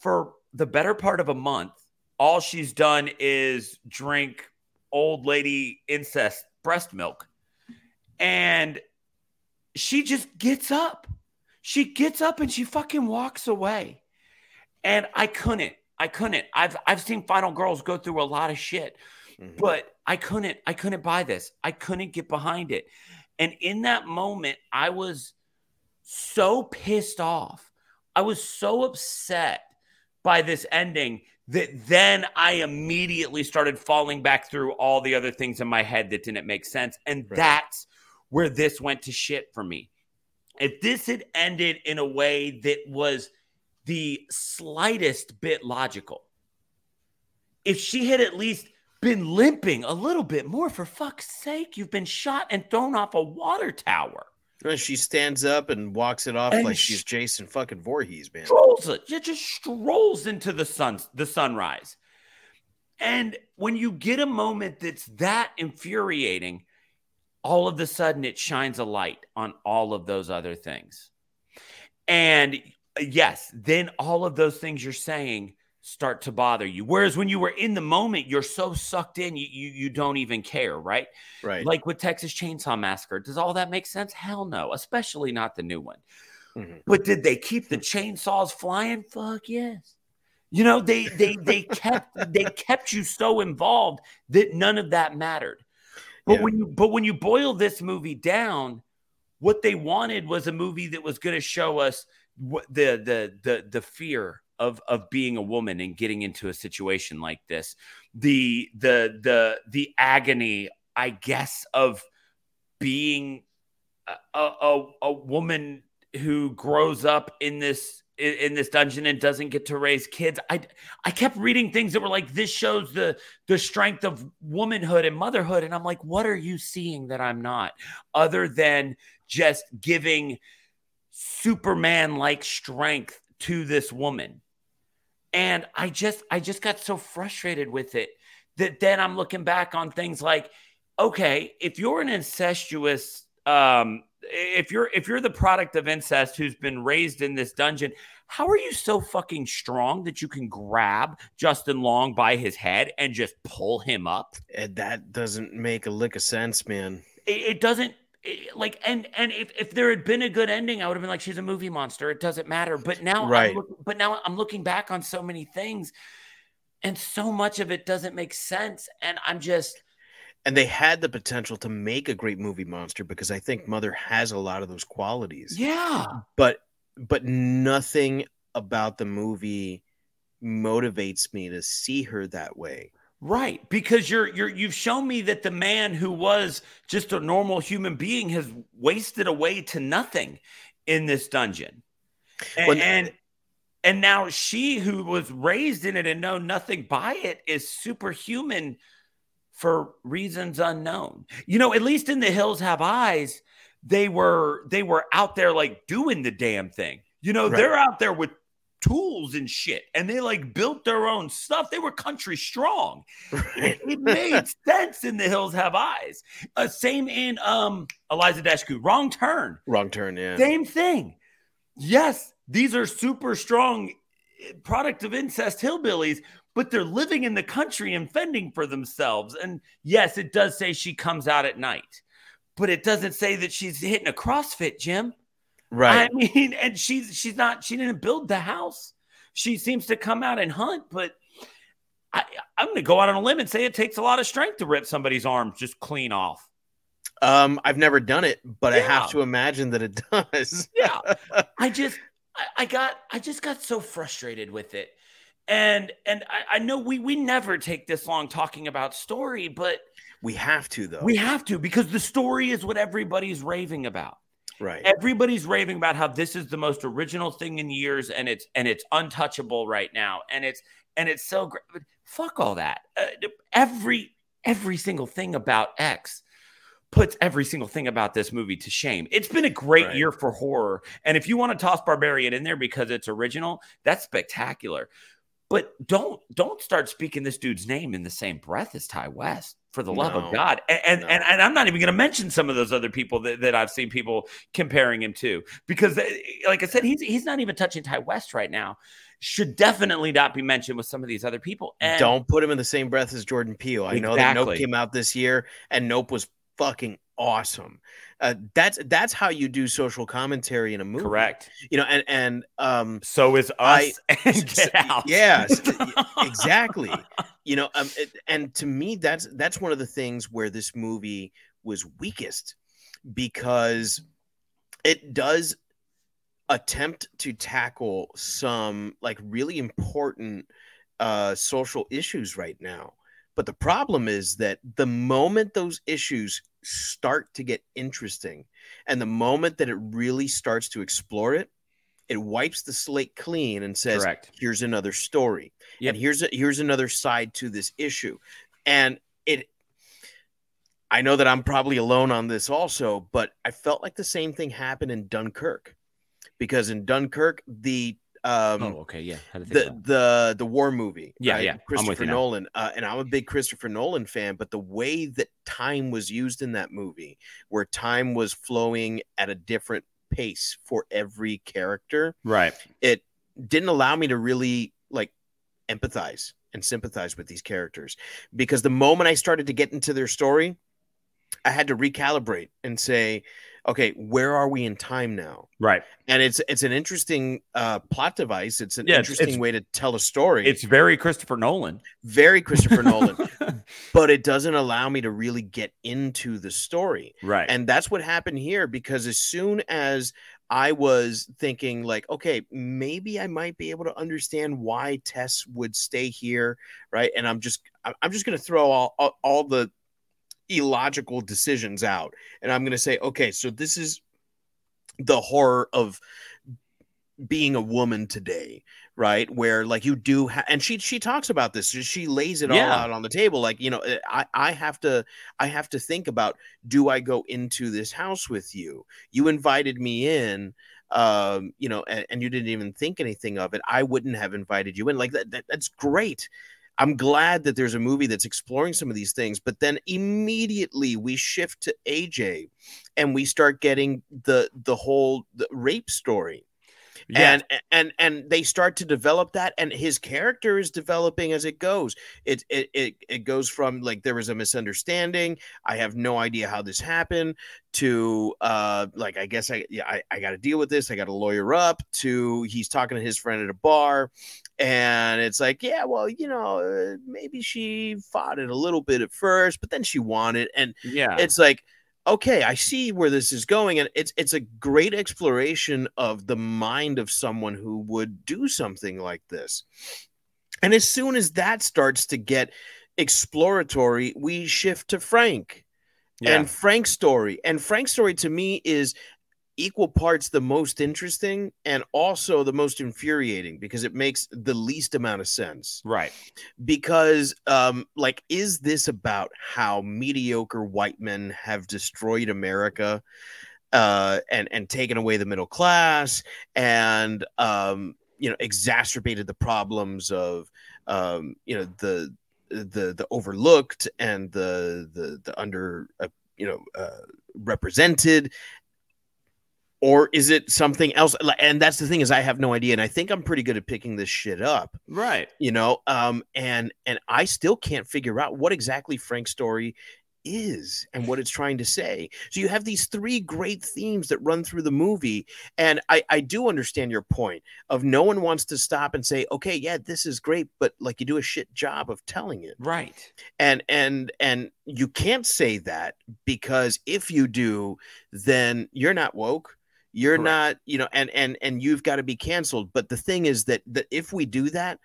for the better part of a month, all she's done is drink old lady incest breast milk. and she just gets up. She gets up and she fucking walks away. And I couldn't. I couldn't. I've I've seen final girls go through a lot of shit, Mhm. but I couldn't. I couldn't buy this. I couldn't get behind it. And in that moment, I was so pissed off. I was so upset by this ending that then I immediately started falling back through all the other things in my head that didn't make sense. And Right. that's where this went to shit for me. If this had ended in a way that was the slightest bit logical, if she had at least been limping a little bit more, for fuck's sake, you've been shot and thrown off a water tower. She stands up and walks it off And like she's Jason fucking Voorhees, man. strolls it. It just strolls into the sun, the sunrise. And when you get a moment that's that infuriating, all of a sudden it shines a light on all of those other things. And yes, then all of those things you're saying start to bother you. Whereas when you were in the moment, you're so sucked in, you you, you don't even care, right? Right. Like with Texas Chainsaw Massacre. Does all that make sense? Hell no, especially not the new one. Mhm. But did they keep the chainsaws flying? Fuck yes. You know, they they they kept they kept you so involved that none of that mattered. But Yeah. when you but when you boil this movie down, what they wanted was a movie that was going to show us what the the the the fear of of being a woman and getting into a situation like this the the the the agony i guess of being a, a, a woman who grows up in this in in this dungeon and doesn't get to raise kids. I i kept reading things that were like this shows the the strength of womanhood and motherhood. And i'm like what are you seeing that i'm not? Other than just giving superman like strength to this woman. And i just i just got so frustrated with it that then i'm looking back on things like okay if you're an incestuous um if you're if you're the product of incest who's been raised in this dungeon how are you so fucking strong that you can grab justin long by his head and just pull him up And that doesn't make a lick of sense, man. it, it doesn't it- like and and if, if there had been a good ending i would have been like she's a movie monster it doesn't matter but now Right. Look, but now i'm looking back on so many things and so much of it doesn't make sense and i'm just And they had the potential to make a great movie monster because I think Mother has a lot of those qualities. yeah But but nothing about the movie motivates me to see her that way. right because you're you're you've shown me that the man who was just a normal human being has wasted away to nothing in this dungeon and, When- and and now she who was raised in it and know nothing by it is superhuman for reasons unknown you know at least in the hills have eyes they were they were out there like doing the damn thing you know Right. they're out there with tools and shit and they like built their own stuff they were country strong it, it made sense in the hills have eyes uh, same in um eliza Dushku. wrong turn Wrong turn, yeah. same thing. Yes, these are super strong eh, product of incest hillbillies, but they're living in the country and fending for themselves. And yes, it does say she comes out at night, but it doesn't say that she's hitting a CrossFit gym. Right. I mean, and she's she's not she didn't build the house. She seems to come out and hunt, but I, I'm going to go out on a limb and say it takes a lot of strength to rip somebody's arms just clean off. Um, I've never done it, but I have to imagine that it does. yeah i just I, I got i just got so frustrated with it and and I, I know we we never take this long talking about story but We have to though. we have to because the story is what everybody's raving about right. everybody's raving about how this is the most original thing in years and it's and it's untouchable right now and it's and it's so great fuck all that uh, every every single thing about x puts every single thing about this movie to shame it's been a great Right. year for horror and if you want to toss barbarian in there because it's original that's spectacular but don't don't start speaking this dude's name in the same breath as ti west for the love No. of god and and, No. and, and i'm not even going to mention some of those other people that, that i've seen people comparing him to because uh, like i said he's he's not even touching ti west right now should definitely not be mentioned with some of these other people and Don't put him in the same breath as Jordan Peele. I know that Nope came out this year and Nope was fucking awesome. Uh, that's that's how you do social commentary in a movie. Correct. You know, and and um So is us I- and Get Out. Yes, exactly. You know, um, it- and to me, that's that's one of the things where this movie was weakest because it does attempt to tackle some like really important uh, social issues right now. But the problem is that the moment those issues start to get interesting, and the moment that it really starts to explore it, it wipes the slate clean and says, Correct. "Here's another story." Yep. and here's a, here's another side to this issue and it i know that i'm probably alone on this also but i felt like the same thing happened in dunkirk because in dunkirk the um oh, okay. Yeah. The the the war movie Yeah, right? yeah, christopher nolan uh, and i'm a big christopher nolan fan but the way that time was used in that movie where time was flowing at a different pace for every character right. it didn't allow me to really like empathize and sympathize with these characters because the moment I started to get into their story, I had to recalibrate and say, okay, where are we in time now? Right. And it's it's an interesting uh, plot device. It's an Yeah, interesting it's- way to tell a story. It's very Christopher Nolan. very Christopher Nolan, but it doesn't allow me to really get into the story. right. And that's what happened here because as soon as I was thinking, like, okay, maybe I might be able to understand why Tess would stay here, right? And I'm just, I'm just going to throw all, all, all the illogical decisions out, and I'm going to say, okay, so this is the horror of being a woman today right? Where like you do ha- and she she talks about this. She lays it all out on the table. Like you know eh, i i have to i have to think about do i go into this house with you? You invited me in um you know and, and you didn't even think anything of it. I wouldn't have invited you in. Like that, that that's great i'm glad that there's a movie that's exploring some of these things but then immediately we shift to aj and we start getting the the whole the rape story yeah. and and and they start to develop that and his character is developing as it goes it it it, it goes from like there was a misunderstanding i have no idea how this happened to uh like i guess i yeah i, I got to deal with this i got to lawyer up to he's talking to his friend at a bar and it's like yeah well you know uh, maybe she fought it a little bit at first but then she won it and yeah. it's like okay i see where this is going and it's it's a great exploration of the mind of someone who would do something like this and as soon as that starts to get exploratory we shift to frank yeah. and frank's story and frank's story to me is equal parts the most interesting and also the most infuriating because it makes the least amount of sense right. because um like is this about how mediocre white men have destroyed america uh and and taken away the middle class and um you know exacerbated the problems of um you know the the the overlooked and the the the under uh, you know uh, represented or is it something else and that's the thing is i have no idea and i think i'm pretty good at picking this shit up Right. you know um and and i still can't figure out what exactly frank's story is and what it's trying to say so you have these three great themes that run through the movie and i i do understand your point of no one wants to stop and say okay yeah this is great but like you do a shit job of telling it Right. and and and you can't say that because if you do then you're not woke you're Correct. not you know and and and you've got to be canceled but the thing is that that if we do that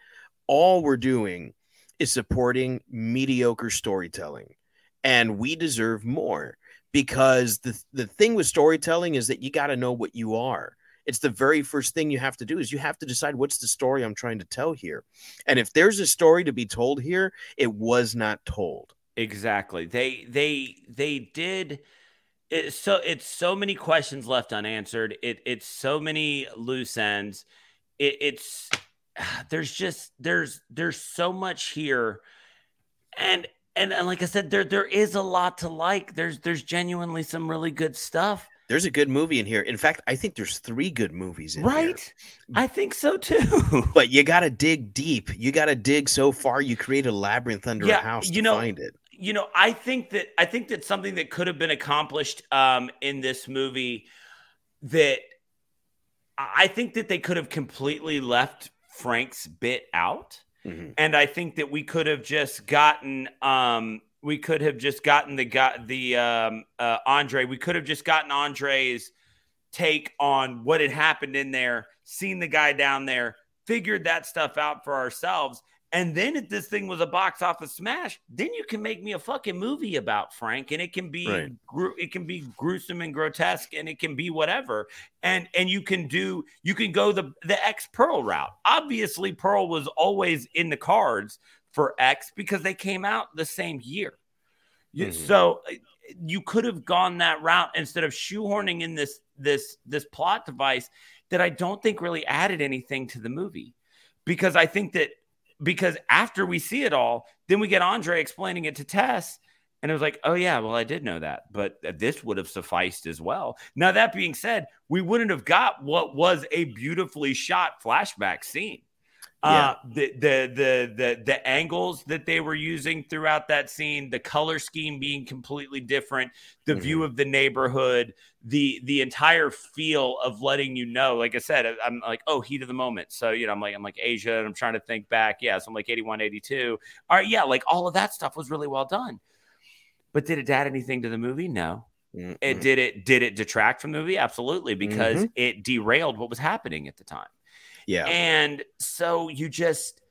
all we're doing is supporting mediocre storytelling and we deserve more because the the thing with storytelling is that you got to know what you are it's the very first thing you have to do is you have to decide what's the story i'm trying to tell here and if there's a story to be told here it was not told Exactly. They they they did it so it's so many questions left unanswered. It it's so many loose ends. It, it's there's just there's there's so much here. And and, and like I said, there there is a lot to like. There's there's genuinely some really good stuff. there's a good movie in here in fact i think there's three good movies in here. Right? I think so too. but you got to dig deep you got to dig so far you create a labyrinth under Yeah, a house you to know, find it you know, I think that I think that something that could have been accomplished um, in this movie that I think that they could have completely left Frank's bit out, Mhm. and I think that we could have just gotten um, we could have just gotten the got the um, uh, Andre. We could have just gotten Andre's take on what had happened in there, seen the guy down there, figured that stuff out for ourselves. And then if this thing was a box office smash, then you can make me a fucking movie about Frank, and it can be Right. gru- it can be gruesome and grotesque, and it can be whatever. And and you can do you can go the the X Pearl route. Obviously, Pearl was always in the cards for X because they came out the same year. Mhm. So uh, you could have gone that route instead of shoehorning in this this this plot device that I don't think really added anything to the movie because I think that because after we see it all, then we get Andre explaining it to Tess. And it was like, oh, yeah, well, I did know that, but this would have sufficed as well. Now, that being said, we wouldn't have got what was a beautifully shot flashback scene. Uh, the, the the the the angles that they were using throughout that scene, the color scheme being completely different, the view of the neighborhood, the the entire feel of letting you know. Like I said, I'm like, oh, heat of the moment. So you know, I'm like, I'm like AJ, and I'm trying to think back. Yeah, so I'm like 81, 82. All right, yeah, like all of that stuff was really well done. But did it add anything to the movie? No. Mhm. It did it did it detract from the movie? Absolutely, because it derailed what was happening at the time. Yeah. And so you just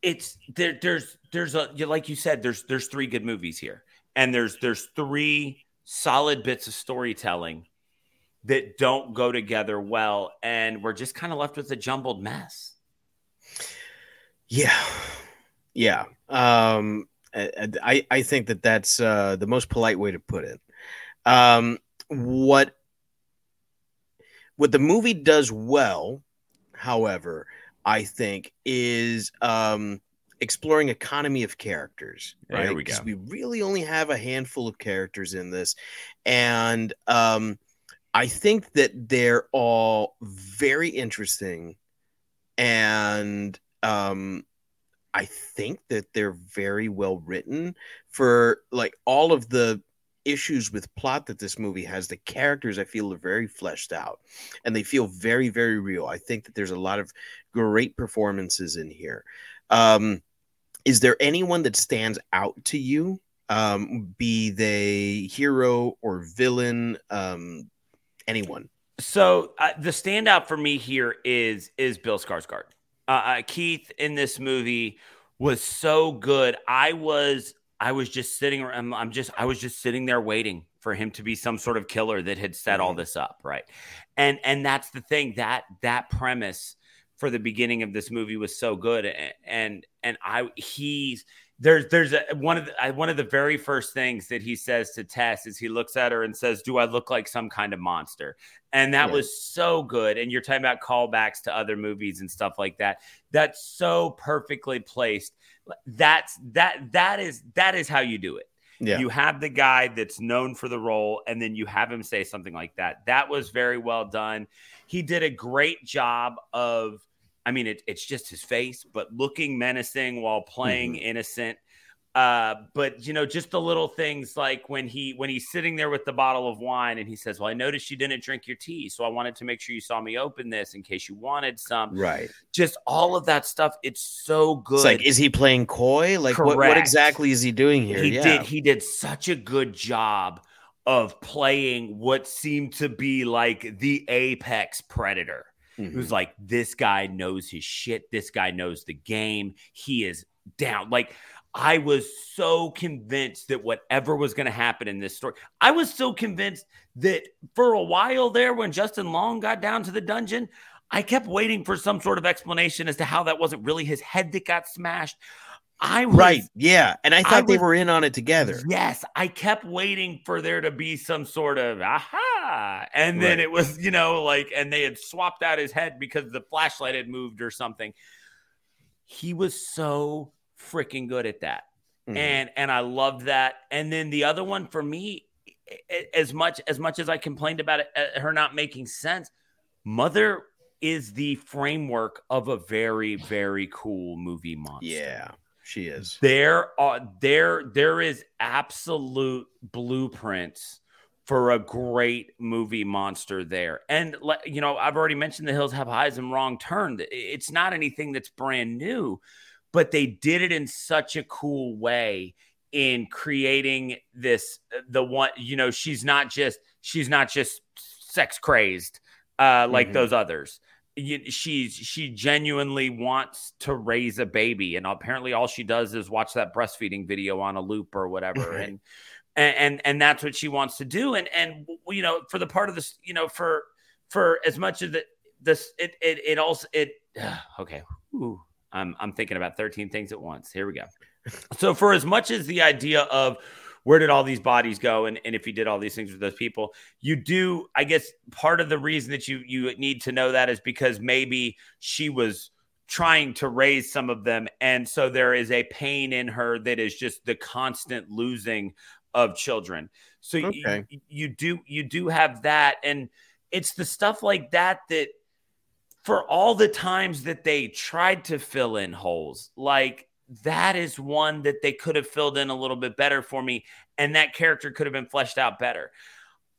it's there there's there's a like you said there's there's three good movies here. And there's there's three solid bits of storytelling that don't go together well and we're just kind of left with a jumbled mess. Yeah, yeah. Um, I I think that that's uh, the most polite way to put it. Um, what what the movie does well, however, I think is um, exploring economy of characters. There Right? we 'Cause go. we really only have a handful of characters in this, and um, I think that they're all very interesting, and um, I think that they're very well written for like all of the issues with plot that this movie has. The characters I feel are very fleshed out, and they feel very very real. I think that there's a lot of great performances in here. Um, is there anyone that stands out to you? Um, be they hero or villain? Um, anyone? So uh, the standout for me here is is Bill Skarsgård. Uh, uh, Keith in this movie was so good. I was I was just sitting. I'm, I'm just I was just sitting there waiting for him to be some sort of killer that had set all mm-hmm. this up, right? And and that's the thing that that premise for the beginning of this movie was so good, and and, and I he's there's there's a, one of the, I- one of the very first things that he says to Tess is he looks at her and says, "Do I look like some kind of monster?" And that Yeah. was so good. And you're talking about callbacks to other movies and stuff like that. That's so perfectly placed. That's that that is that is how you do it. Yeah, You have the guy that's known for the role, and then you have him say something like that. That was very well done. He did a great job of, I mean, it, it's just his face, but looking menacing while playing innocent. Uh, but you know, just the little things like when he when he's sitting there with the bottle of wine and he says, "Well, I noticed you didn't drink your tea, so I wanted to make sure you saw me open this in case you wanted some." right. Just all of that stuff. It's so good. It's like, is he playing coy? Like, what, what exactly is he doing here? He yeah. did. He did such a good job of playing what seemed to be like the apex predator. Mhm. Who's like, this guy knows his shit. This guy knows the game. He is down. Like, I was so convinced that whatever was going to happen in this story, I was so convinced that for a while there, when Justin Long got down to the dungeon, I kept waiting for some sort of explanation as to how that wasn't really his head that got smashed. I was, Right. Yeah. And I thought I they was- were in on it together. Yes, I kept waiting for there to be some sort of aha. And then Right. it was, you know, like, and they had swapped out his head because the flashlight had moved or something. He was so freaking good at that. Mhm. And and I loved that. And then the other one for me, as much as much as I complained about it, uh, her not making sense, Mother is the framework of a very, very cool movie monster. yeah. She is. There are there there is absolute blueprints for a great movie monster there. And you know, I've already mentioned the hills have eyes and wrong turn. It's not anything that's brand new, but they did it in such a cool way in creating this the one, you know, she's not just she's not just sex crazed uh like Mhm. those others. She's she genuinely wants to raise a baby, and apparently all she does is watch that breastfeeding video on a loop or whatever, and and and and that's what she wants to do. And and you know for the part of this you know for for as much of the this it it, it also it okay. Ooh, i'm i'm thinking about 13 things at once. Here we go. So for as much as the idea of where did all these bodies go and, and if you did all these things with those people you do i guess part of the reason that you you need to know that is because maybe she was trying to raise some of them. And so there is a pain in her that is just the constant losing of children so Okay. you, you do you do have that and it's the stuff like that that for all the times that they tried to fill in holes like that is one that they could have filled in a little bit better for me and that character could have been fleshed out better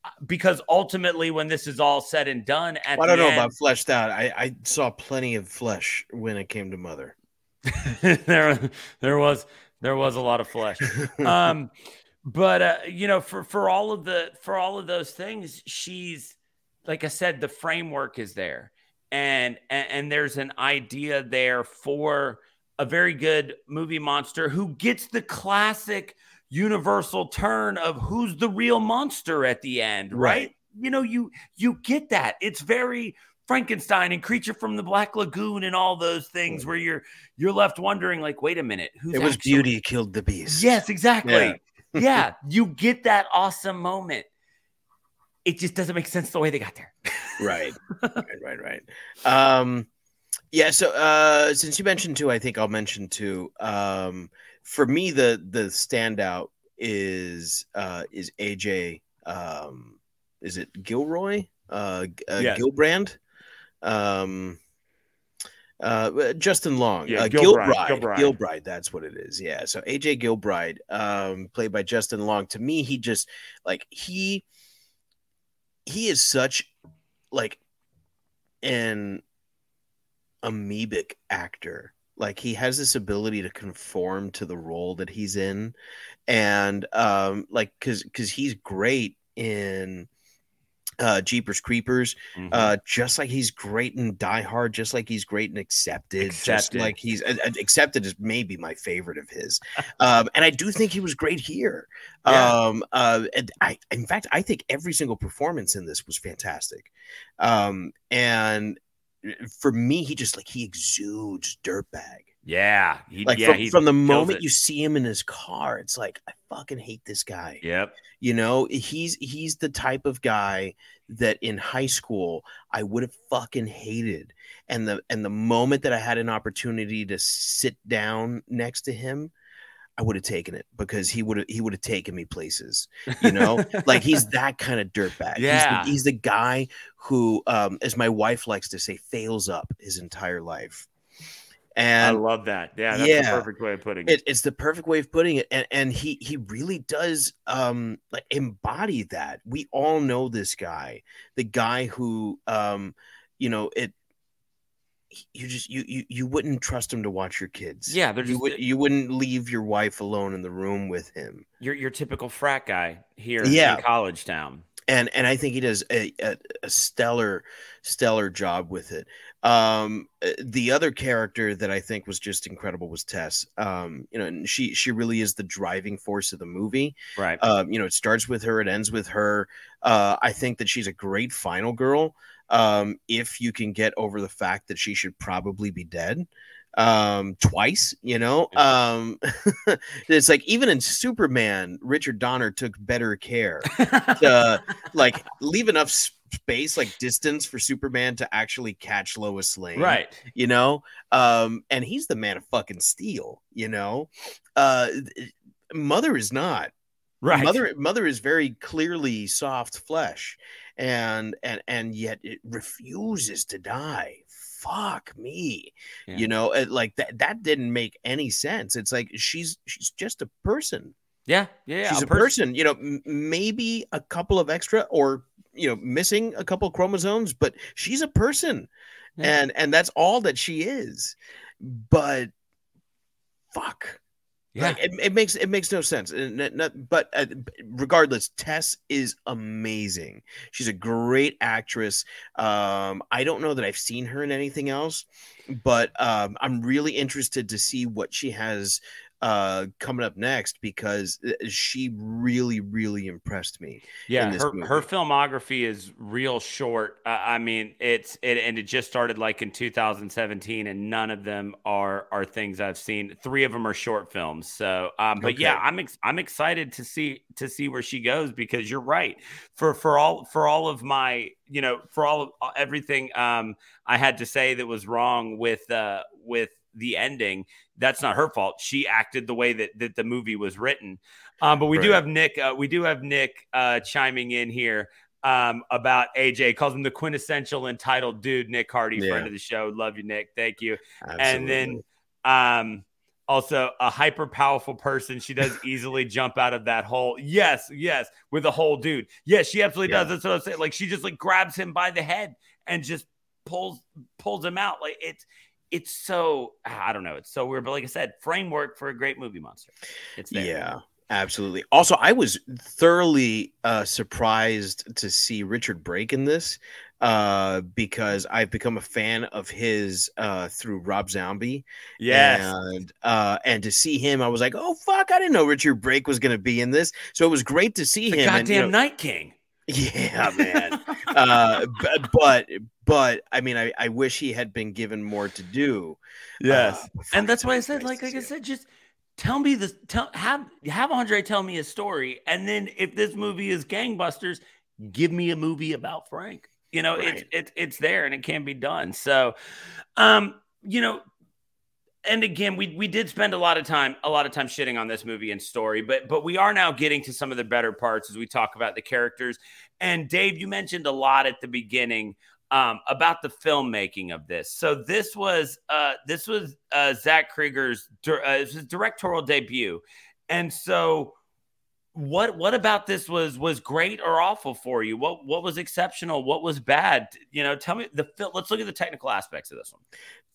Uh, because ultimately when this is all said and done at Well, I don't know end, about fleshed out. I, I saw plenty of flesh when it came to mother. there there was there was a lot of flesh um but uh you know for for all of the for all of those things she's like i said the framework is there and and, and there's an idea there for a very good movie monster who gets the classic universal turn of who's the real monster at the end right, Right. you know you you get that it's very frankenstein and creature from the black lagoon and all those things where you're you're left wondering like wait a minute who's It was actually- beauty killed the beast. Yes, exactly. Yeah. Yeah. you get that awesome moment. It just doesn't make sense the way they got there. right right right right um yeah so uh since you mentioned two i think i'll mention two um for me the the standout is uh is aj um is it gilroy uh, uh Yes. gilbrand um uh justin long Yeah, uh, Gilbride, gilbride Gilbride. gilbride that's what it is yeah. So aj gilbride um played by justin long to me he just like he he is such like an amoebic actor. Like he has this ability to conform to the role that he's in. And um like because because he's great in uh jeepers creepers Mm-hmm. uh just like he's great in die hard just like he's great in accepted, just like he's uh, uh, accepted is maybe my favorite of his um and i do think he was great here Yeah. um uh and i in fact i think every single performance in this was fantastic um and for me he just like he exudes dirtbag yeah. He, like yeah, from, he from the moment it. you see him in his car it's like i fucking hate this guy Yep. you know, he's he's the type of guy that in high school I would have fucking hated. And the and the moment that I had an opportunity to sit down next to him, I would have taken it because he would have he would have taken me places. You know, like he's that kind of dirtbag. Yeah. He's the, he's the guy who, um, as my wife likes to say, fails up his entire life. I love that. Yeah, that's Yeah. the perfect way of putting it, it. it's the perfect way of putting it and, and he he really does um like embody that we all know this guy the guy who um you know it you just you you, you wouldn't trust him to watch your kids Yeah, they're you just would you wouldn't leave your wife alone in the room with him your your typical frat guy here Yeah. in college town. And and I think he does a, a, a stellar stellar job with it. Um, uh, the other character that I think was just incredible was Tess. Um, you know, and she she really is the driving force of the movie. Right. Um, you know, it starts with her, it ends with her. Uh, I think that she's a great final girl. Um, if you can get over the fact that she should probably be dead um twice you know? Um it's like even in superman richard donner took better care to like leave enough space like distance for superman to actually catch lois lane right. you know? Um and he's the man of fucking steel you know? Uh mother is not. Right. mother mother is very clearly soft flesh and and and yet it refuses to die fuck me, Yeah. you know, it, like that that didn't make any sense. It's like she's she's just a person. Yeah, yeah, she's a pers- person, you know, m- maybe a couple of extra or you know missing a couple chromosomes, but she's a person, Yeah. and and that's all that she is. But fuck. Yeah, Like, it, it makes it makes no sense. But uh, regardless, Tess is amazing. She's a great actress. Um, I don't know that I've seen her in anything else, but um, I'm really interested to see what she has uh coming up next because uh, she really really impressed me yeah. in this Her movie. her filmography is real short. Uh, I mean, it's it and it just started like in 2017, and none of them are are things I've seen. Three of them are short films. So, um, but yeah, I'm ex- I'm excited to see to see where she goes because you're right. For for all for all of my you know for all of uh, everything um I had to say that was wrong with uh with the ending. That's not her fault. She acted the way that that the movie was written. Um, but we do have Nick. Uh, we do have Nick uh, chiming in here um, about AJ. Calls him the quintessential entitled dude. Nick Hardy, Yeah. friend of the show. Love you, Nick. Thank you. And then um, also a hyper powerful person. She does easily jump out of that hole. Yes, yes, with a whole dude. Yes, she absolutely Yeah. does. That's what I'm saying. Like she just like grabs him by the head and just pulls pulls him out. Like it's it's so I don't know. It's so weird. But like I said, framework for a great movie monster. It's there. Yeah, absolutely. Also, I was thoroughly uh, surprised to see Richard Brake in this uh, because I've become a fan of his uh, through Rob Zombie. yeah, and uh, and to see him, I was like, oh fuck, I didn't know Richard Brake was going to be in this. So it was great to see the him. goddamn and, you know- Night King. Yeah, man. uh, but, but but I mean, I, I wish he had been given more to do. Yes. Uh, and that's why I said, like, like I said, just tell me this. Tell have have Andre tell me a story, and then if this movie is gangbusters, give me a movie about Frank. You know, it's Right. it's it's there and it can be done. So, um, you know, and again, we we did spend a lot of time a lot of time shitting on this movie and story, but but we are now getting to some of the better parts as we talk about the characters. And Dave, you mentioned a lot at the beginning um, about the filmmaking of this. So this was uh, this was uh, Zach Cregger's uh, directorial debut, and so what what about this was was great or awful for you? What what was exceptional? What was bad? You know, tell me the let's look at the technical aspects of this one.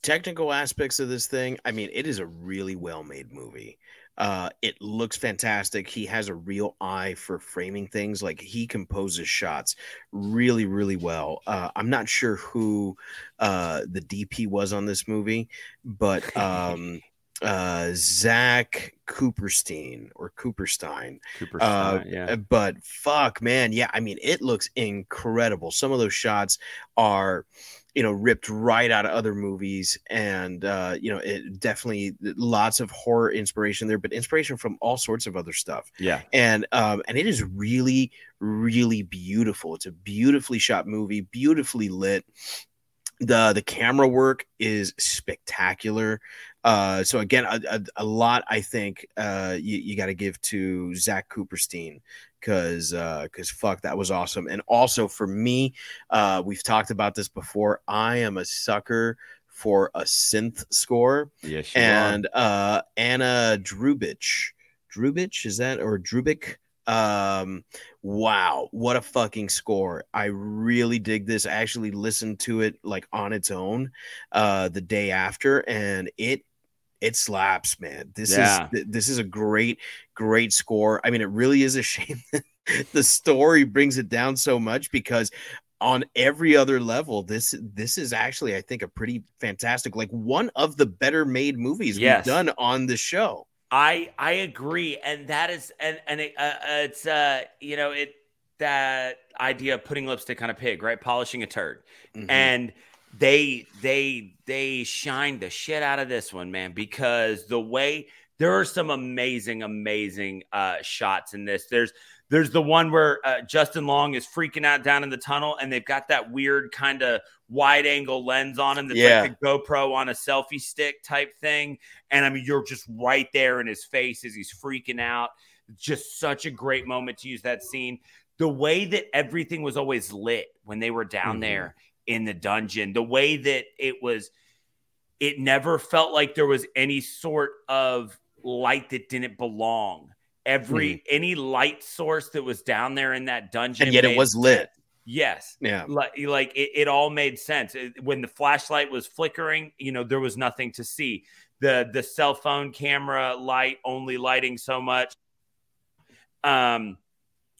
Technical aspects of this thing i mean it is a really well made movie uh it looks fantastic he has a real eye for framing things like he composes shots really really well uh i'm not sure who uh the dp was on this movie but um uh zach kuperstein or kuperstein Kuperstein, uh, yeah, uh, but fuck, man, yeah. I mean, it looks incredible. Some of those shots are, you know, ripped right out of other movies, and uh, you know, it definitely lots of horror inspiration there, but inspiration from all sorts of other stuff. yeah, And um, and it is really, really beautiful. It's a beautifully shot movie, beautifully lit. the The camera work is spectacular. Uh, so again, a, a, a lot I think uh, you, you got to give to Zach Kuperstein because because fuck that was awesome. And also for me, uh, we've talked about this before. I am a sucker for a synth score, yes, and uh, Anna Drubich, Drubich is that or Drubik? Um, wow, what a fucking score! I really dig this. I actually listened to it like on its own uh, the day after, and it it slaps, man. This Yeah. is th- this is a great great score. I mean, it really is a shame that the story brings it down so much because on every other level this this is actually i think a pretty fantastic like one of the better made movies Yes. we've done on the show I I agree, and that is and and it, uh, uh, it's uh you know it that idea of putting lipstick on a pig, right? Polishing a turd, Mhm. and they they they shine the shit out of this one, man, because the way there are some amazing amazing uh shots in this. There's there's the one where uh, Justin Long is freaking out down in the tunnel, and they've got that weird kind of wide angle lens on him that's like the GoPro on a selfie stick type thing. And I mean, you're just right there in his face as he's freaking out. Just such a great moment to use that scene. The way that everything was always lit when they were down Mhm. there in the dungeon. The way that it was, it never felt like there was any sort of light that didn't belong. Every any light source that was down there in that dungeon, and yet it was lit. Yes. Yeah. Like, like it, it all made sense. It- when the flashlight was flickering, you know, there was nothing to see. The the cell phone camera light only lighting so much. Um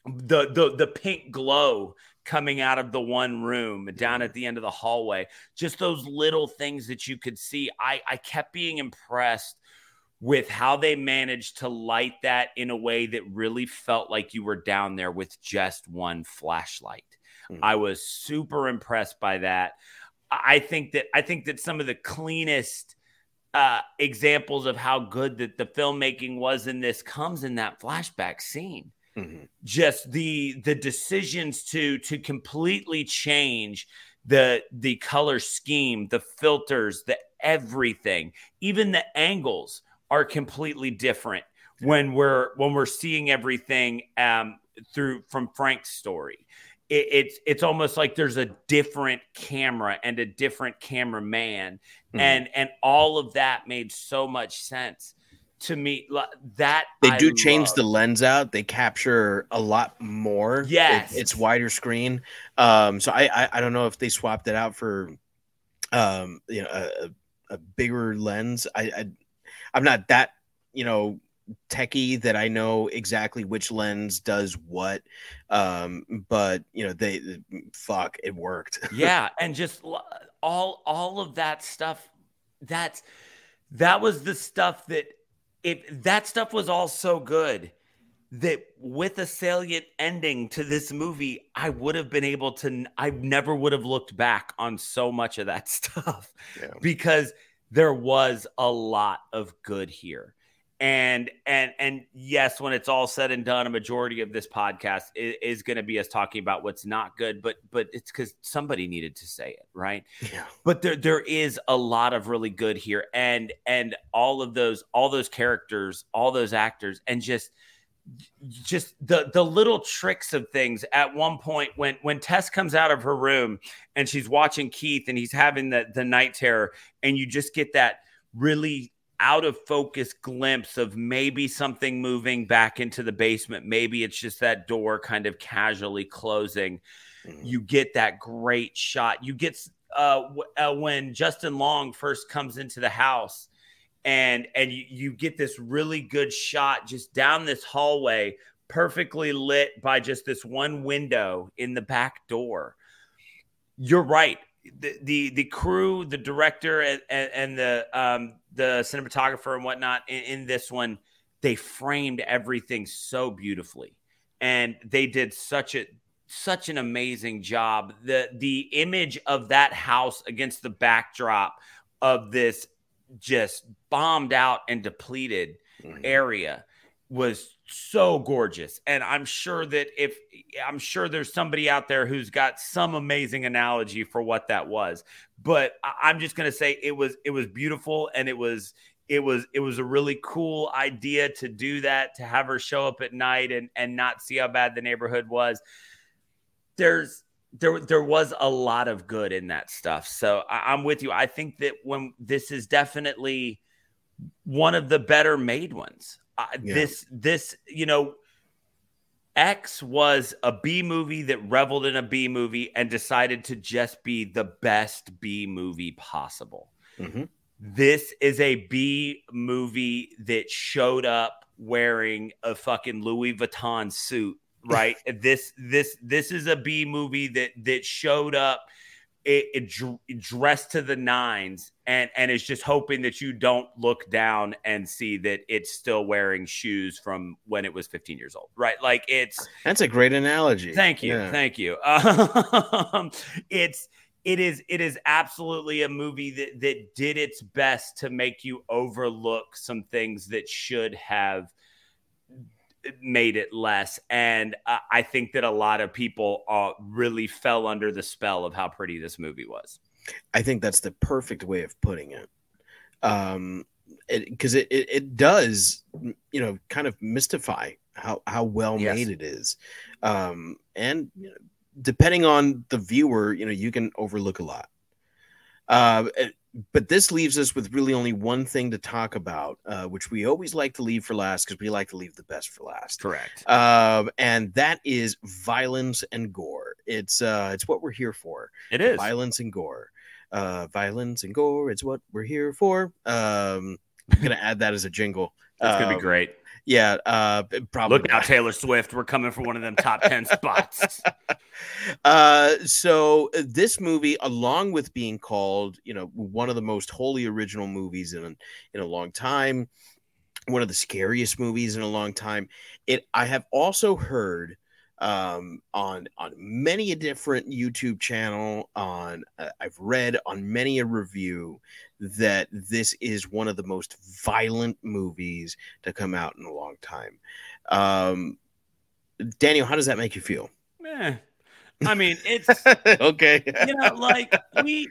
the the the pink glow coming out of the one room down at the end of the hallway. Just those little things that you could see. I I kept being impressed with how they managed to light that in a way that really felt like you were down there with just one flashlight. Mhm. I was super impressed by that. I I think that I think that some of the cleanest uh, examples of how good that the filmmaking was in this comes in that flashback scene. Mhm. Just the the decisions to to completely change the the color scheme, the filters, the everything, even the angles are completely different when we're when we're seeing everything um, through from Frank's story. It, it's it's almost like there's a different camera and a different cameraman, Mhm. and and all of that made so much sense to me. That They I do change love. the lens out. They capture a lot more. It- Yes. it's wider screen. Um, so I, I I don't know if they swapped it out for um you know a, a- a bigger lens. I, I I'm not that you know techie that I know exactly which lens does what. Um, but you know they fuck it worked. yeah and just all all of that stuff that's that was the stuff that if that stuff was all so good that with a salient ending to this movie i would have been able to I never would have looked back on so much of that stuff Yeah. because there was a lot of good here and and and yes when it's all said and done a majority of this podcast is, is going to be us talking about what's not good but but it's because somebody needed to say it right Yeah. but there there is a lot of really good here and and all of those all those characters all those actors and just just the the little tricks of things at one point when when Tess comes out of her room and she's watching Keith and he's having the the night terror and you just get that really out of focus glimpse of maybe something moving back into the basement maybe it's just that door kind of casually closing Mhm. you get that great shot. You get uh, w- uh, when Justin Long first comes into the house, and and you, you get this really good shot just down this hallway, perfectly lit by just this one window in the back door. You're right. The the, the crew, the director, and, and, the um, the cinematographer and whatnot in, in this one, they framed everything so beautifully, and they did such a such an amazing job. The the image of that house against the backdrop of this just bombed out and depleted Mhm. area was so gorgeous. And I'm sure that if I'm sure there's somebody out there who's got some amazing analogy for what that was. But I'm just gonna say it was it was beautiful and it was it was it was a really cool idea to do that to have her show up at night and and not see how bad the neighborhood was there's there there was a lot of good in that stuff. So I, I'm with you. I think that when this is definitely one of the better made ones. Uh, Yeah. This this you know. X was a B movie that reveled in a B movie and decided to just be the best B movie possible. Mhm. This is a B movie that showed up wearing a fucking Louis Vuitton suit, right? this this this is a B movie that that showed up it, it dr- dressed to the nines and and is just hoping that you don't look down and see that it's still wearing shoes from when it was 15 years old, right? Like it's That's a great analogy. Thank you, Yeah. thank you. Um, it's it is it is absolutely a movie that that did its best to make you overlook some things that should have made it less. And uh, I think that a lot of people uh, really fell under the spell of how pretty this movie was. I think that's the perfect way of putting it. Um, because it, it, it does, you know, kind of mystify how how well Yes. made it is, um, and you know, depending on the viewer, you know, you can overlook a lot. Uh, but this leaves us with really only one thing to talk about, uh, which we always like to leave for last because we like to leave the best for last. Correct. Um, and that is violence and gore. It's uh, it's what we're here for. It is. Violence and gore. Uh, violence and gore. It's what we're here for. Um, I'm gonna add that as a jingle. That's gonna Um, be great. Yeah. Uh, probably. Look out, Taylor Swift. We're coming for one of them top 10 spots. uh so uh, this movie along with being called you know one of the most wholly original movies in in a long time one of the scariest movies in a long time it i have also heard um on on many a different youtube channel on uh, i've read on many a review that this is one of the most violent movies to come out in a long time um daniel how does that make you feel Eh. I mean, it's okay. you know, like we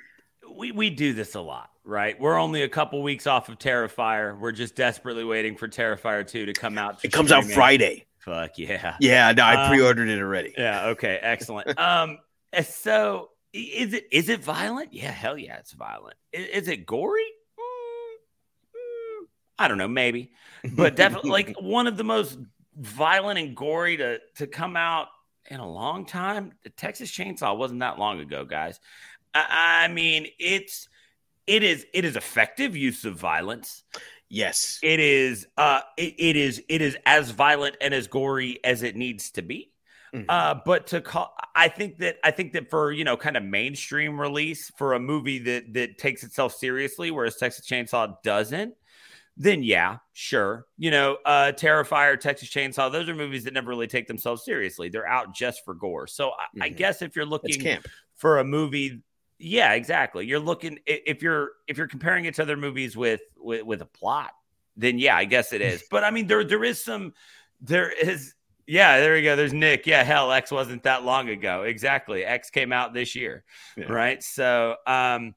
we we do this a lot, right? We're only a couple weeks off of Terrifier. We're just desperately waiting for Terrifier 2 to come out. to it comes out. Friday. Fuck yeah. Yeah, no, I Um, pre-ordered it already. Yeah, okay, excellent. um so i- is it is it violent? Yeah, hell yeah, it's violent. I- Is, it gory? Mm, mm, I don't know, maybe. But definitely like one of the most violent and gory to to come out in a long time. The Texas Chainsaw wasn't that long ago, guys. I, I mean, it's it is it is effective use of violence. yes. It is uh it, it is it is as violent and as gory as it needs to be. Mhm. Uh, but to call, I think that I think that for you know kind of mainstream release for a movie that that takes itself seriously, whereas Texas Chainsaw doesn't, then yeah, sure, you know, uh, Terrifier, Texas Chainsaw, those are movies that never really take themselves seriously. They're out just for gore. So I, I Mhm. guess if you're looking for a movie yeah exactly you're looking if you're if you're comparing it to other movies with with, with a plot then yeah i guess it is but i mean there there is some there is yeah there we go. There's nick. Yeah hell x wasn't that long ago. Exactly. X came out this year Yeah. right? So um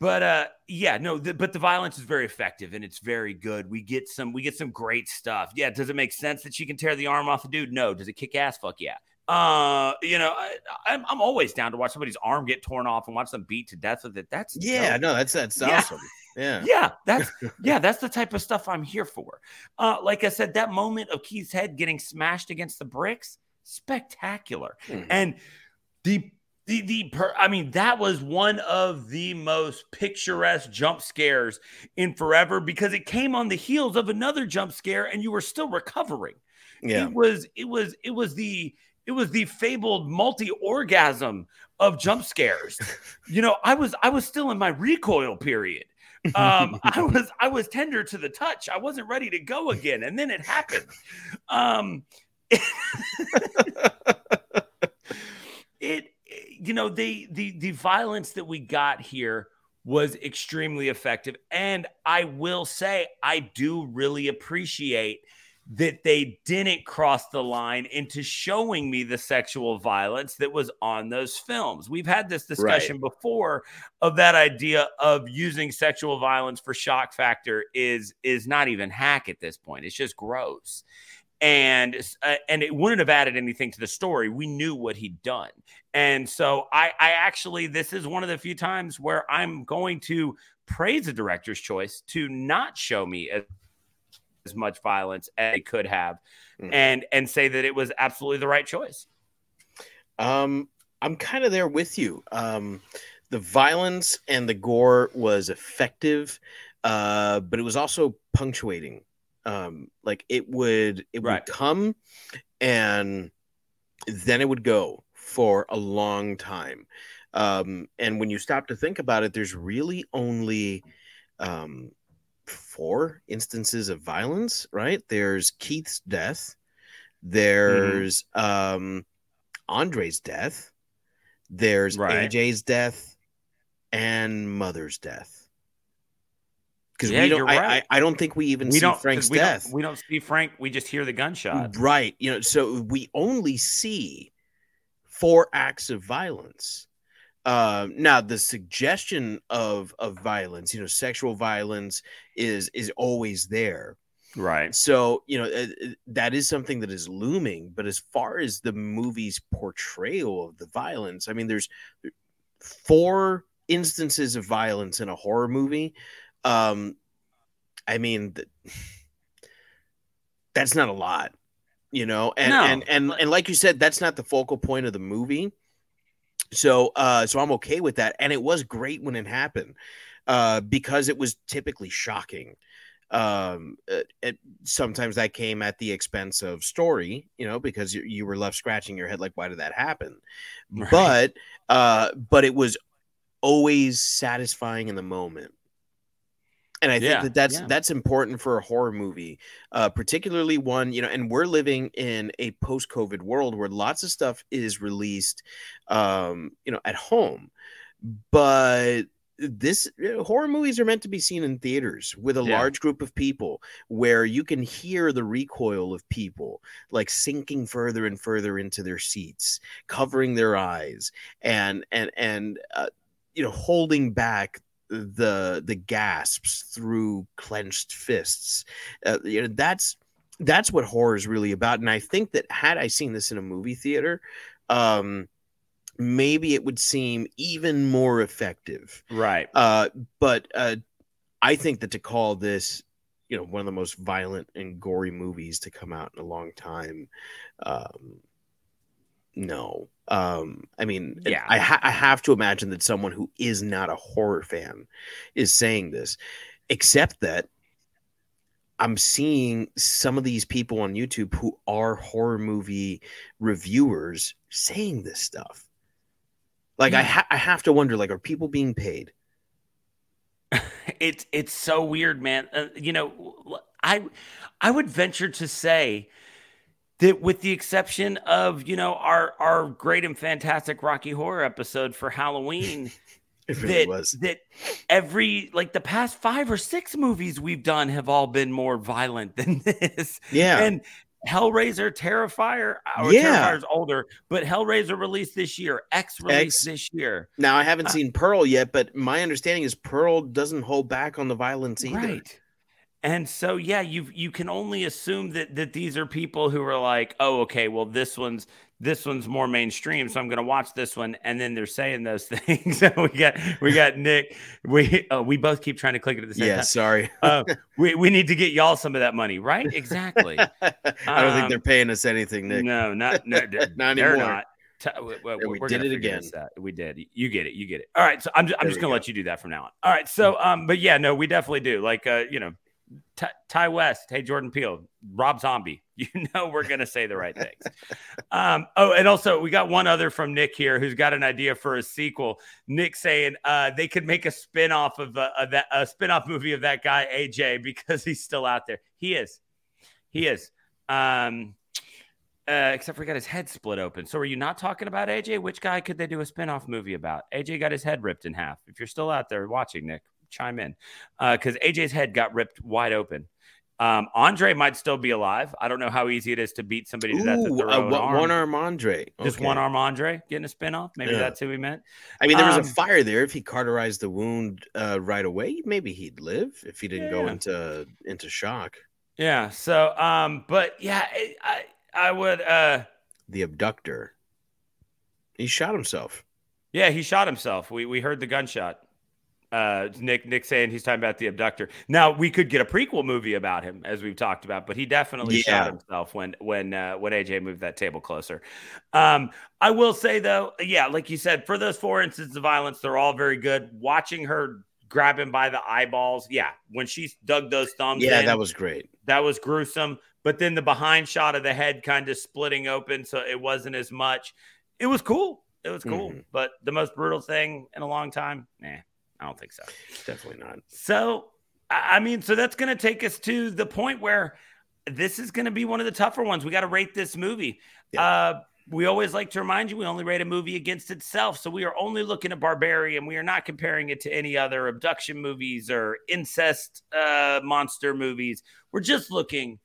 but uh yeah no the, but the violence is very effective and it's very good. We get some we get some great stuff. Yeah does it make sense that she can tear the arm off a dude? No. Does it kick ass? Fuck yeah uh you know I, I'm, I'm always down to watch somebody's arm get torn off and watch them beat to death with it that's Yeah, dope. no, that's that's Yeah. awesome. Yeah. yeah that's yeah that's the type of stuff i'm here for uh like i said that moment of keith's head getting smashed against the bricks spectacular Mhm. and the the the per, I mean that was one of the most picturesque jump scares in forever because it came on the heels of another jump scare and you were still recovering. Yeah. It was it was it was the it was the fabled multi-orgasm of jump scares. you know, I was I was still in my recoil period. Um I was I was tender to the touch. I wasn't ready to go again and then it happened. Um it you know they the the violence that we got here was extremely effective and i will say i do really appreciate that they didn't cross the line into showing me the sexual violence that was on those films. We've had this discussion before of that idea of using sexual violence for shock factor is is not even hack at this point. It's just gross and uh, and it wouldn't have added anything to the story. We knew what he'd done, and so I I actually this is one of the few times where I'm going to praise the director's choice to not show me as, as much violence as it could have, Mhm. and and say that it was absolutely the right choice. Um, I'm kind of there with you. Um, the violence and the gore was effective, uh, but it was also punctuating. Um, like it would, it Right. would come, and then it would go for a long time. Um, and when you stop to think about it, there's really only um, four instances of violence. Right? There's Keith's death. There's um, Andre's death. There's Right. AJ's death and Mother's death. Because Yeah, we don't, I, right. I, I don't think we even We see don't Frank's we death. Don't, we don't see Frank. We just hear the gunshot. Right. You know, so we only see four acts of violence. Uh, now the suggestion of of violence, you know, sexual violence is is always there. Right. So, you know, uh, that is something that is looming. But as far as the movie's portrayal of the violence, I mean, there's four instances of violence in a horror movie. Um, I mean, th- that's not a lot, you know, and No. and and and like you said, that's not the focal point of the movie. So, uh, so I'm okay with that, and it was great when it happened, uh, because it was typically shocking. Um, it, it, sometimes that came at the expense of story, you know, because you, you were left scratching your head, like, why did that happen? Right. But, uh, but it was always satisfying in the moment. And I think Yeah, that that's yeah. that's important for a horror movie, uh, particularly one you know. And we're living in a post-COVID world where lots of stuff is released, um, you know, at home. But this you know, horror movies are meant to be seen in theaters with a Yeah. large group of people, where you can hear the recoil of people like sinking further and further into their seats, covering their eyes, and and and uh, you know, holding back the the gasps through clenched fists. Uh, you know, that's that's what horror is really about. And I think that had I seen this in a movie theater, um, maybe it would seem even more effective. Right. Uh, but uh, I think that to call this, you know, one of the most violent and gory movies to come out in a long time, um, no. Um, I mean, Yeah. I, ha- I have to imagine that someone who is not a horror fan is saying this, except that I'm seeing some of these people on YouTube who are horror movie reviewers saying this stuff. Like I, ha- I have to wonder, like, are people being paid? it's it's so weird, man. Uh, you know, I I would venture to say that with the exception of you know our our great and fantastic Rocky Horror episode for Halloween, It really that was. that every like the past five or six movies we've done have all been more violent than this. Yeah. and Hellraiser, Terrifier, or Yeah. Terrifier's older, but Hellraiser released this year, X released X. this year. now I haven't uh, seen Pearl yet, but my understanding is Pearl doesn't hold back on the violence either. Right. And so yeah, you you can only assume that that these are people who are like, oh, okay, well this one's this one's more mainstream, so I'm going to watch this one, and then they're saying those things. we got we got Nick. We uh, we both keep trying to click it at the same Yeah, time. Yeah, sorry. Uh, we we need to get y'all some of that money, right? Exactly. I don't think Um, they're paying us anything, Nick. No, not no, Not they're anymore. not. T- we, we, Yeah, we did it again. We did. You get it. You get it. All right. So I'm just, I'm There just gonna go. let you do that from now on. All right. So um, but yeah, no, we definitely do. Like uh, you know, Ti, Ti West, hey Jordan Peele, Rob Zombie. You know we're gonna say the right things. Um, oh, and also we got one other from Nick here who's got an idea for a sequel. Nick saying uh, they could make a spin-off of, uh, of that a spin-off movie of that guy AJ because he's still out there. He is. He is. Um, uh, except for he got his head split open. So are you not talking about AJ? Which guy could they do a spin-off movie about? AJ got his head ripped in half. If you're still out there watching, Nick, chime in. Because AJ's head got ripped wide open. Um, Andre might still be alive. I don't know how easy it is to beat somebody to death with Ooh, their uh, own one, arm. one arm Andre. Just Okay. one arm Andre getting a spin-off. Maybe Yeah. that's who he meant. I mean, there was Um, a fire there. If he cauterized the wound uh, right away, maybe he'd live. If he didn't go into into shock. Yeah. So, um, but yeah, I, I, I would, uh, The abductor. He shot himself. Yeah, he shot himself. We we heard the gunshot. Uh, Nick Nick saying he's talking about the abductor. Now we could get a prequel movie about him, as we've talked about, but he definitely shot himself when when uh, when AJ moved that table closer. Um, I will say though, yeah, like you said, for those four instances of violence, they're all very good. Watching her grab him by the eyeballs, yeah, when she dug those thumbs, Yeah, in, that was great. that was gruesome. But then the behind shot of the head kind of splitting open, so it wasn't as much. It was cool. It was cool. Mhm. But the most brutal thing in a long time, nah, I don't think so. Definitely not. So, I mean, so that's going to take us to the point where this is going to be one of the tougher ones. We got to rate this movie. Uh, we always like to remind you we only rate a movie against itself. So we are only looking at Barbarian. We are not comparing it to any other abduction movies or incest uh, monster movies. We're just looking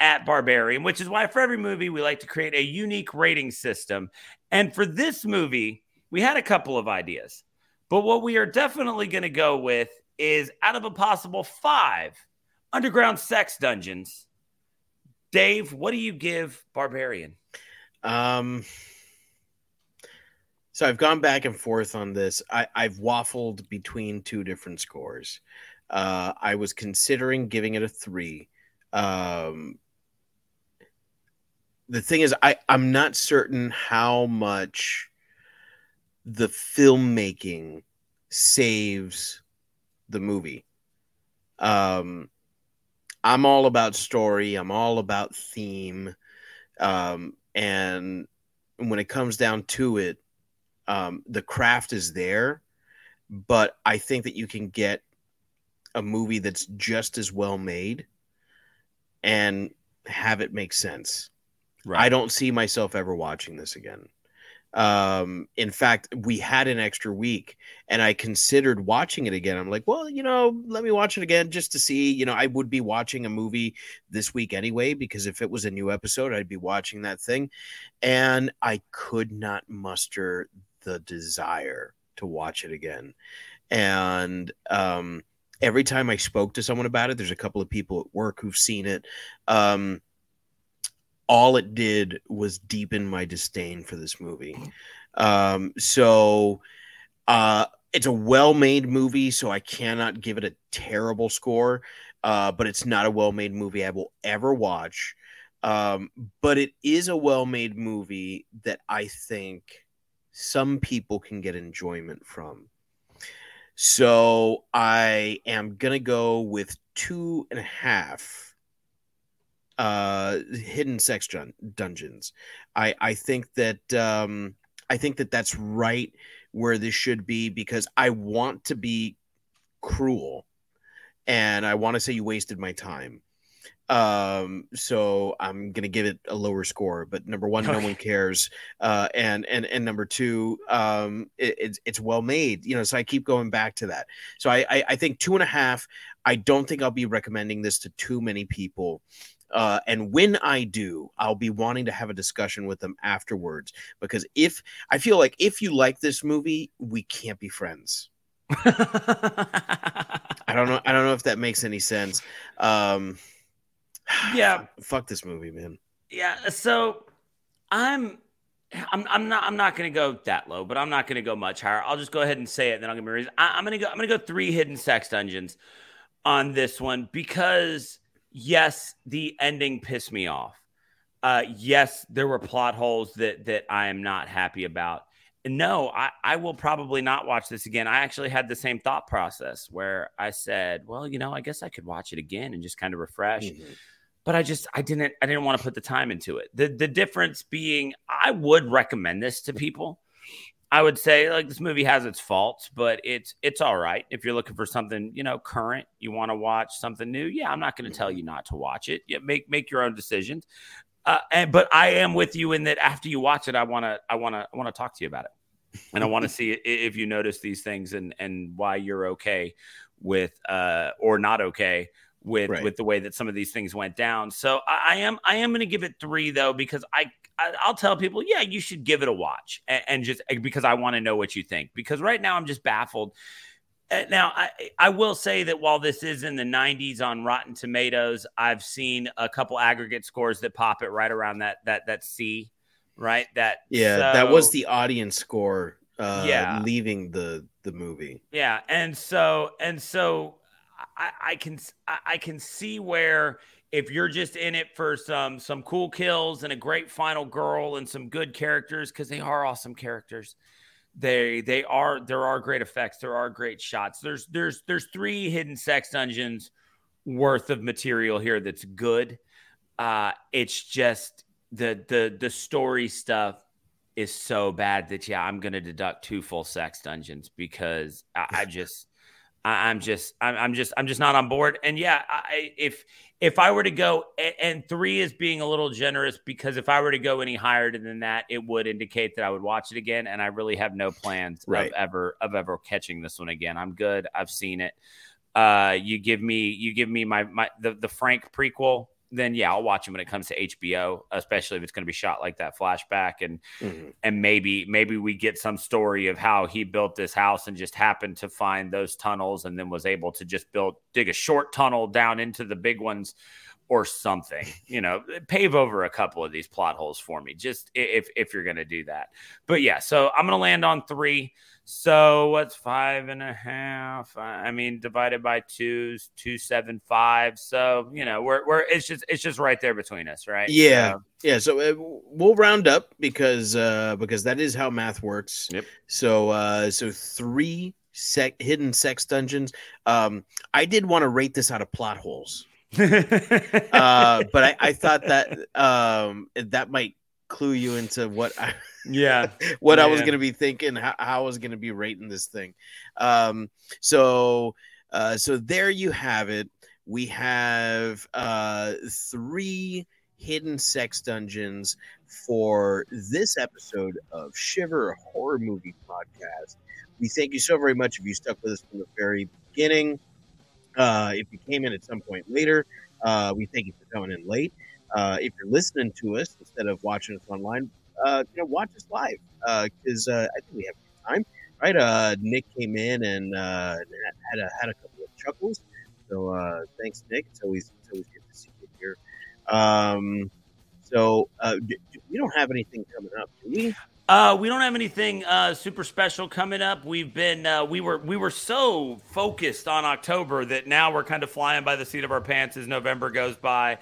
at Barbarian, which is why for every movie we like to create a unique rating system. And for this movie, we had a couple of ideas. But what we are definitely going to go with is out of a possible five, Underground Sex Dungeons. Dave, what do you give Barbarian? Um, so I've gone back and forth on this. I, I've waffled between two different scores. Uh, I was considering giving it a three. Um, the thing is, I, I'm not certain how much the filmmaking saves the movie. Um, I'm all about story. I'm all about theme. Um, and when it comes down to it, um, the craft is there, but I think that you can get a movie that's just as well made and have it make sense. I don't see myself ever watching this again. Um, in fact, we had an extra week and I considered watching it again. I'm like, well, you know, let me watch it again just to see. You know, I would be watching a movie this week anyway, because if it was a new episode, I'd be watching that thing. And I could not muster the desire to watch it again. And um, every time I spoke to someone about it, there's a couple of people at work who've seen it. Um, all it did was deepen my disdain for this movie. Um, so uh, it's a well-made movie, so I cannot give it a terrible score. Uh, but it's not a well-made movie I will ever watch. Um, but it is a well-made movie that I think some people can get enjoyment from. So I am gonna go with two and a half uh hidden sex dun- dungeons. I i think that um i think that that's right where this should be because i want to be cruel and i want to say you wasted my time. Um so i'm gonna give it a lower score but number one no one cares. Uh and and and number two um it, it's it's well made you know so i keep going back to that. So I, I i think two and a half i don't think i'll be recommending this to too many people uh, and when I do, I'll be wanting to have a discussion with them afterwards because if I feel like if you like this movie, we can't be friends. I don't know. I don't know if that makes any sense. Um, yeah, fuck this movie, man. Yeah, so I'm I'm I'm not I'm not gonna go that low, but I'm not gonna go much higher. I'll just go ahead and say it, and then I'll give me a reason. I, I'm gonna go I'm gonna go three hidden sex dungeons on this one because yes, the ending pissed me off. Uh, yes, there were plot holes that that I am not happy about. No, I, I will probably not watch this again. I actually had the same thought process where I said, well, you know, I guess I could watch it again and just kind of refresh. Mm-hmm. But I just I didn't I didn't want to put the time into it. The the difference being I would recommend this to people. I would say like this movie has its faults, but it's it's all right. If you're looking for something, you know, current, you want to watch something new, yeah, I'm not going to tell you not to watch it. Yeah, make make your own decisions. Uh, and but I am with you in that after you watch it, I want to I want to I want to talk to you about it, and I want to see if you notice these things and and why you're okay with uh or not okay with right. with the way that some of these things went down. So I, I am I am going to give it three though because I I, will tell people, yeah, you should give it a watch, and, and just eh, because I want to know what you think. Because right now I'm just baffled. Eh, now I I will say that while this is in the 90s on Rotten Tomatoes, I've seen a couple aggregate scores that pop it right around that that that C, right? That yeah, so, that was the audience score. Uh, yeah, leaving the the movie. Yeah, and so and so I, I can I can see where if you're just in it for some some cool kills and a great final girl and some good characters because they are awesome characters. They they are there are great effects. There are great shots. There's there's there's three hidden sex dungeons worth of material here that's good. Uh it's just the the the story stuff is so bad that yeah i'm gonna deduct two full sex dungeons because i, I just I, am just I'm, I'm, just I'm just not on board. And yeah, I, if if I were to go and three is being a little generous because if I were to go any higher than that, it would indicate that I would watch it again. And I really have no plans right. of ever of ever catching this one again. I'm good. I've seen it. Uh, you give me you give me my my the, the Frank prequel. Then yeah, I'll watch them when it comes to HBO, especially if it's going to be shot like that flashback and Mhm. and maybe maybe we get some story of how he built this house and just happened to find those tunnels and then was able to just build dig a short tunnel down into the big ones or something. You know, pave over a couple of these plot holes for me, just if if you're going to do that. But yeah, so I'm going to land on three. So what's five and a half? I I mean, divided by two is two seven five. So you know, we're we're it's just it's just right there between us, right? Yeah. So- Yeah, so uh, we'll round up because uh because that is how math works. Yep. So uh so three sec hidden sex dungeons. Um I did want to rate this out of plot holes. Uh but I, I thought that um that might clue you into what I yeah. what I was yeah. going to be thinking, how, how I was going to be rating this thing. Um, so, uh, so there you have it. We have uh, three hidden sex dungeons for this episode of Shiver Horror Movie Podcast. We thank you so very much if you stuck with us from the very beginning. Uh, if you came in at some point later, uh, we thank you for coming in late. Uh, if you're listening to us instead of watching us online, uh, you know, watch us live because uh, I think we have time, right? Uh, Nick came in and uh, had a had a couple of chuckles. So uh, thanks, Nick. It's always it's always good to see you here. Um, so uh, we don't have anything coming up, do we? Uh, we don't have anything uh, super special coming up. We've been uh, we were we were so focused on October that now we're kind of flying by the seat of our pants as November goes by.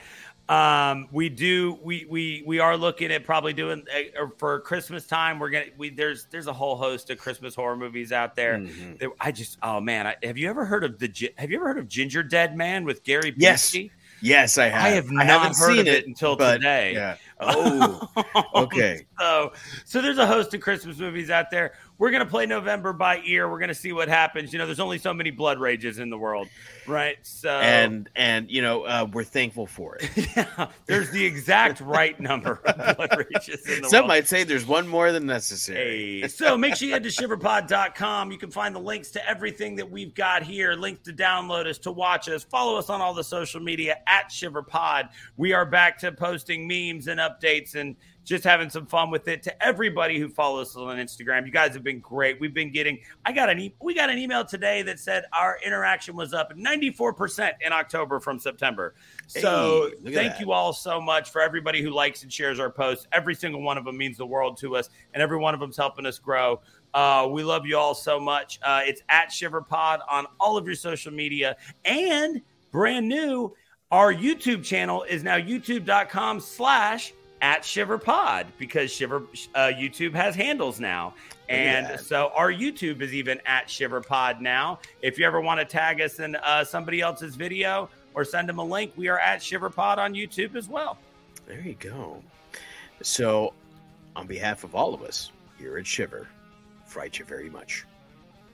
Um, we do we we we are looking at probably doing uh, for Christmas time. We're gonna we there's there's a whole host of Christmas horror movies out there. Mhm. that I just oh man, I, have you ever heard of the Have you ever heard of Gingerdead Man with Gary? Yes. Busey? Yes, I have. I have not heard seen of it until but, today. Yeah. Oh, okay. so, so there's a host of Christmas movies out there. We're gonna play November by ear. We're gonna see what happens. You know, there's only so many blood rages in the world, right? So, and and you know uh, we're thankful for it. yeah, there's the exact right number of blood rages in the world. Some world. might say there's one more than necessary. Hey, so make sure you head to shiverpod.com. You can find the links to everything that we've got here, links to download us, to watch us, follow us on all the social media at shiverpod. We are back to posting memes and updates and just having some fun with it. To everybody who follows us on Instagram, you guys have been great. We've been getting. I got an e- we got an email today that said our interaction was up 94% in October from September. So Hey, thank that. you all so much for everybody who likes and shares our posts. Every single one of them means the world to us, and every one of them's helping us grow. Uh, we love you all so much. Uh, it's at ShiverPod on all of your social media, and brand new, our YouTube channel is now youtube.com slash at ShiverPod because Shiver uh, YouTube has handles now. And that. so our YouTube is even at ShiverPod now. If you ever want to tag us in uh, somebody else's video or send them a link, we are at ShiverPod on YouTube as well. There you go. So, on behalf of all of us here at Shiver, fright you very much.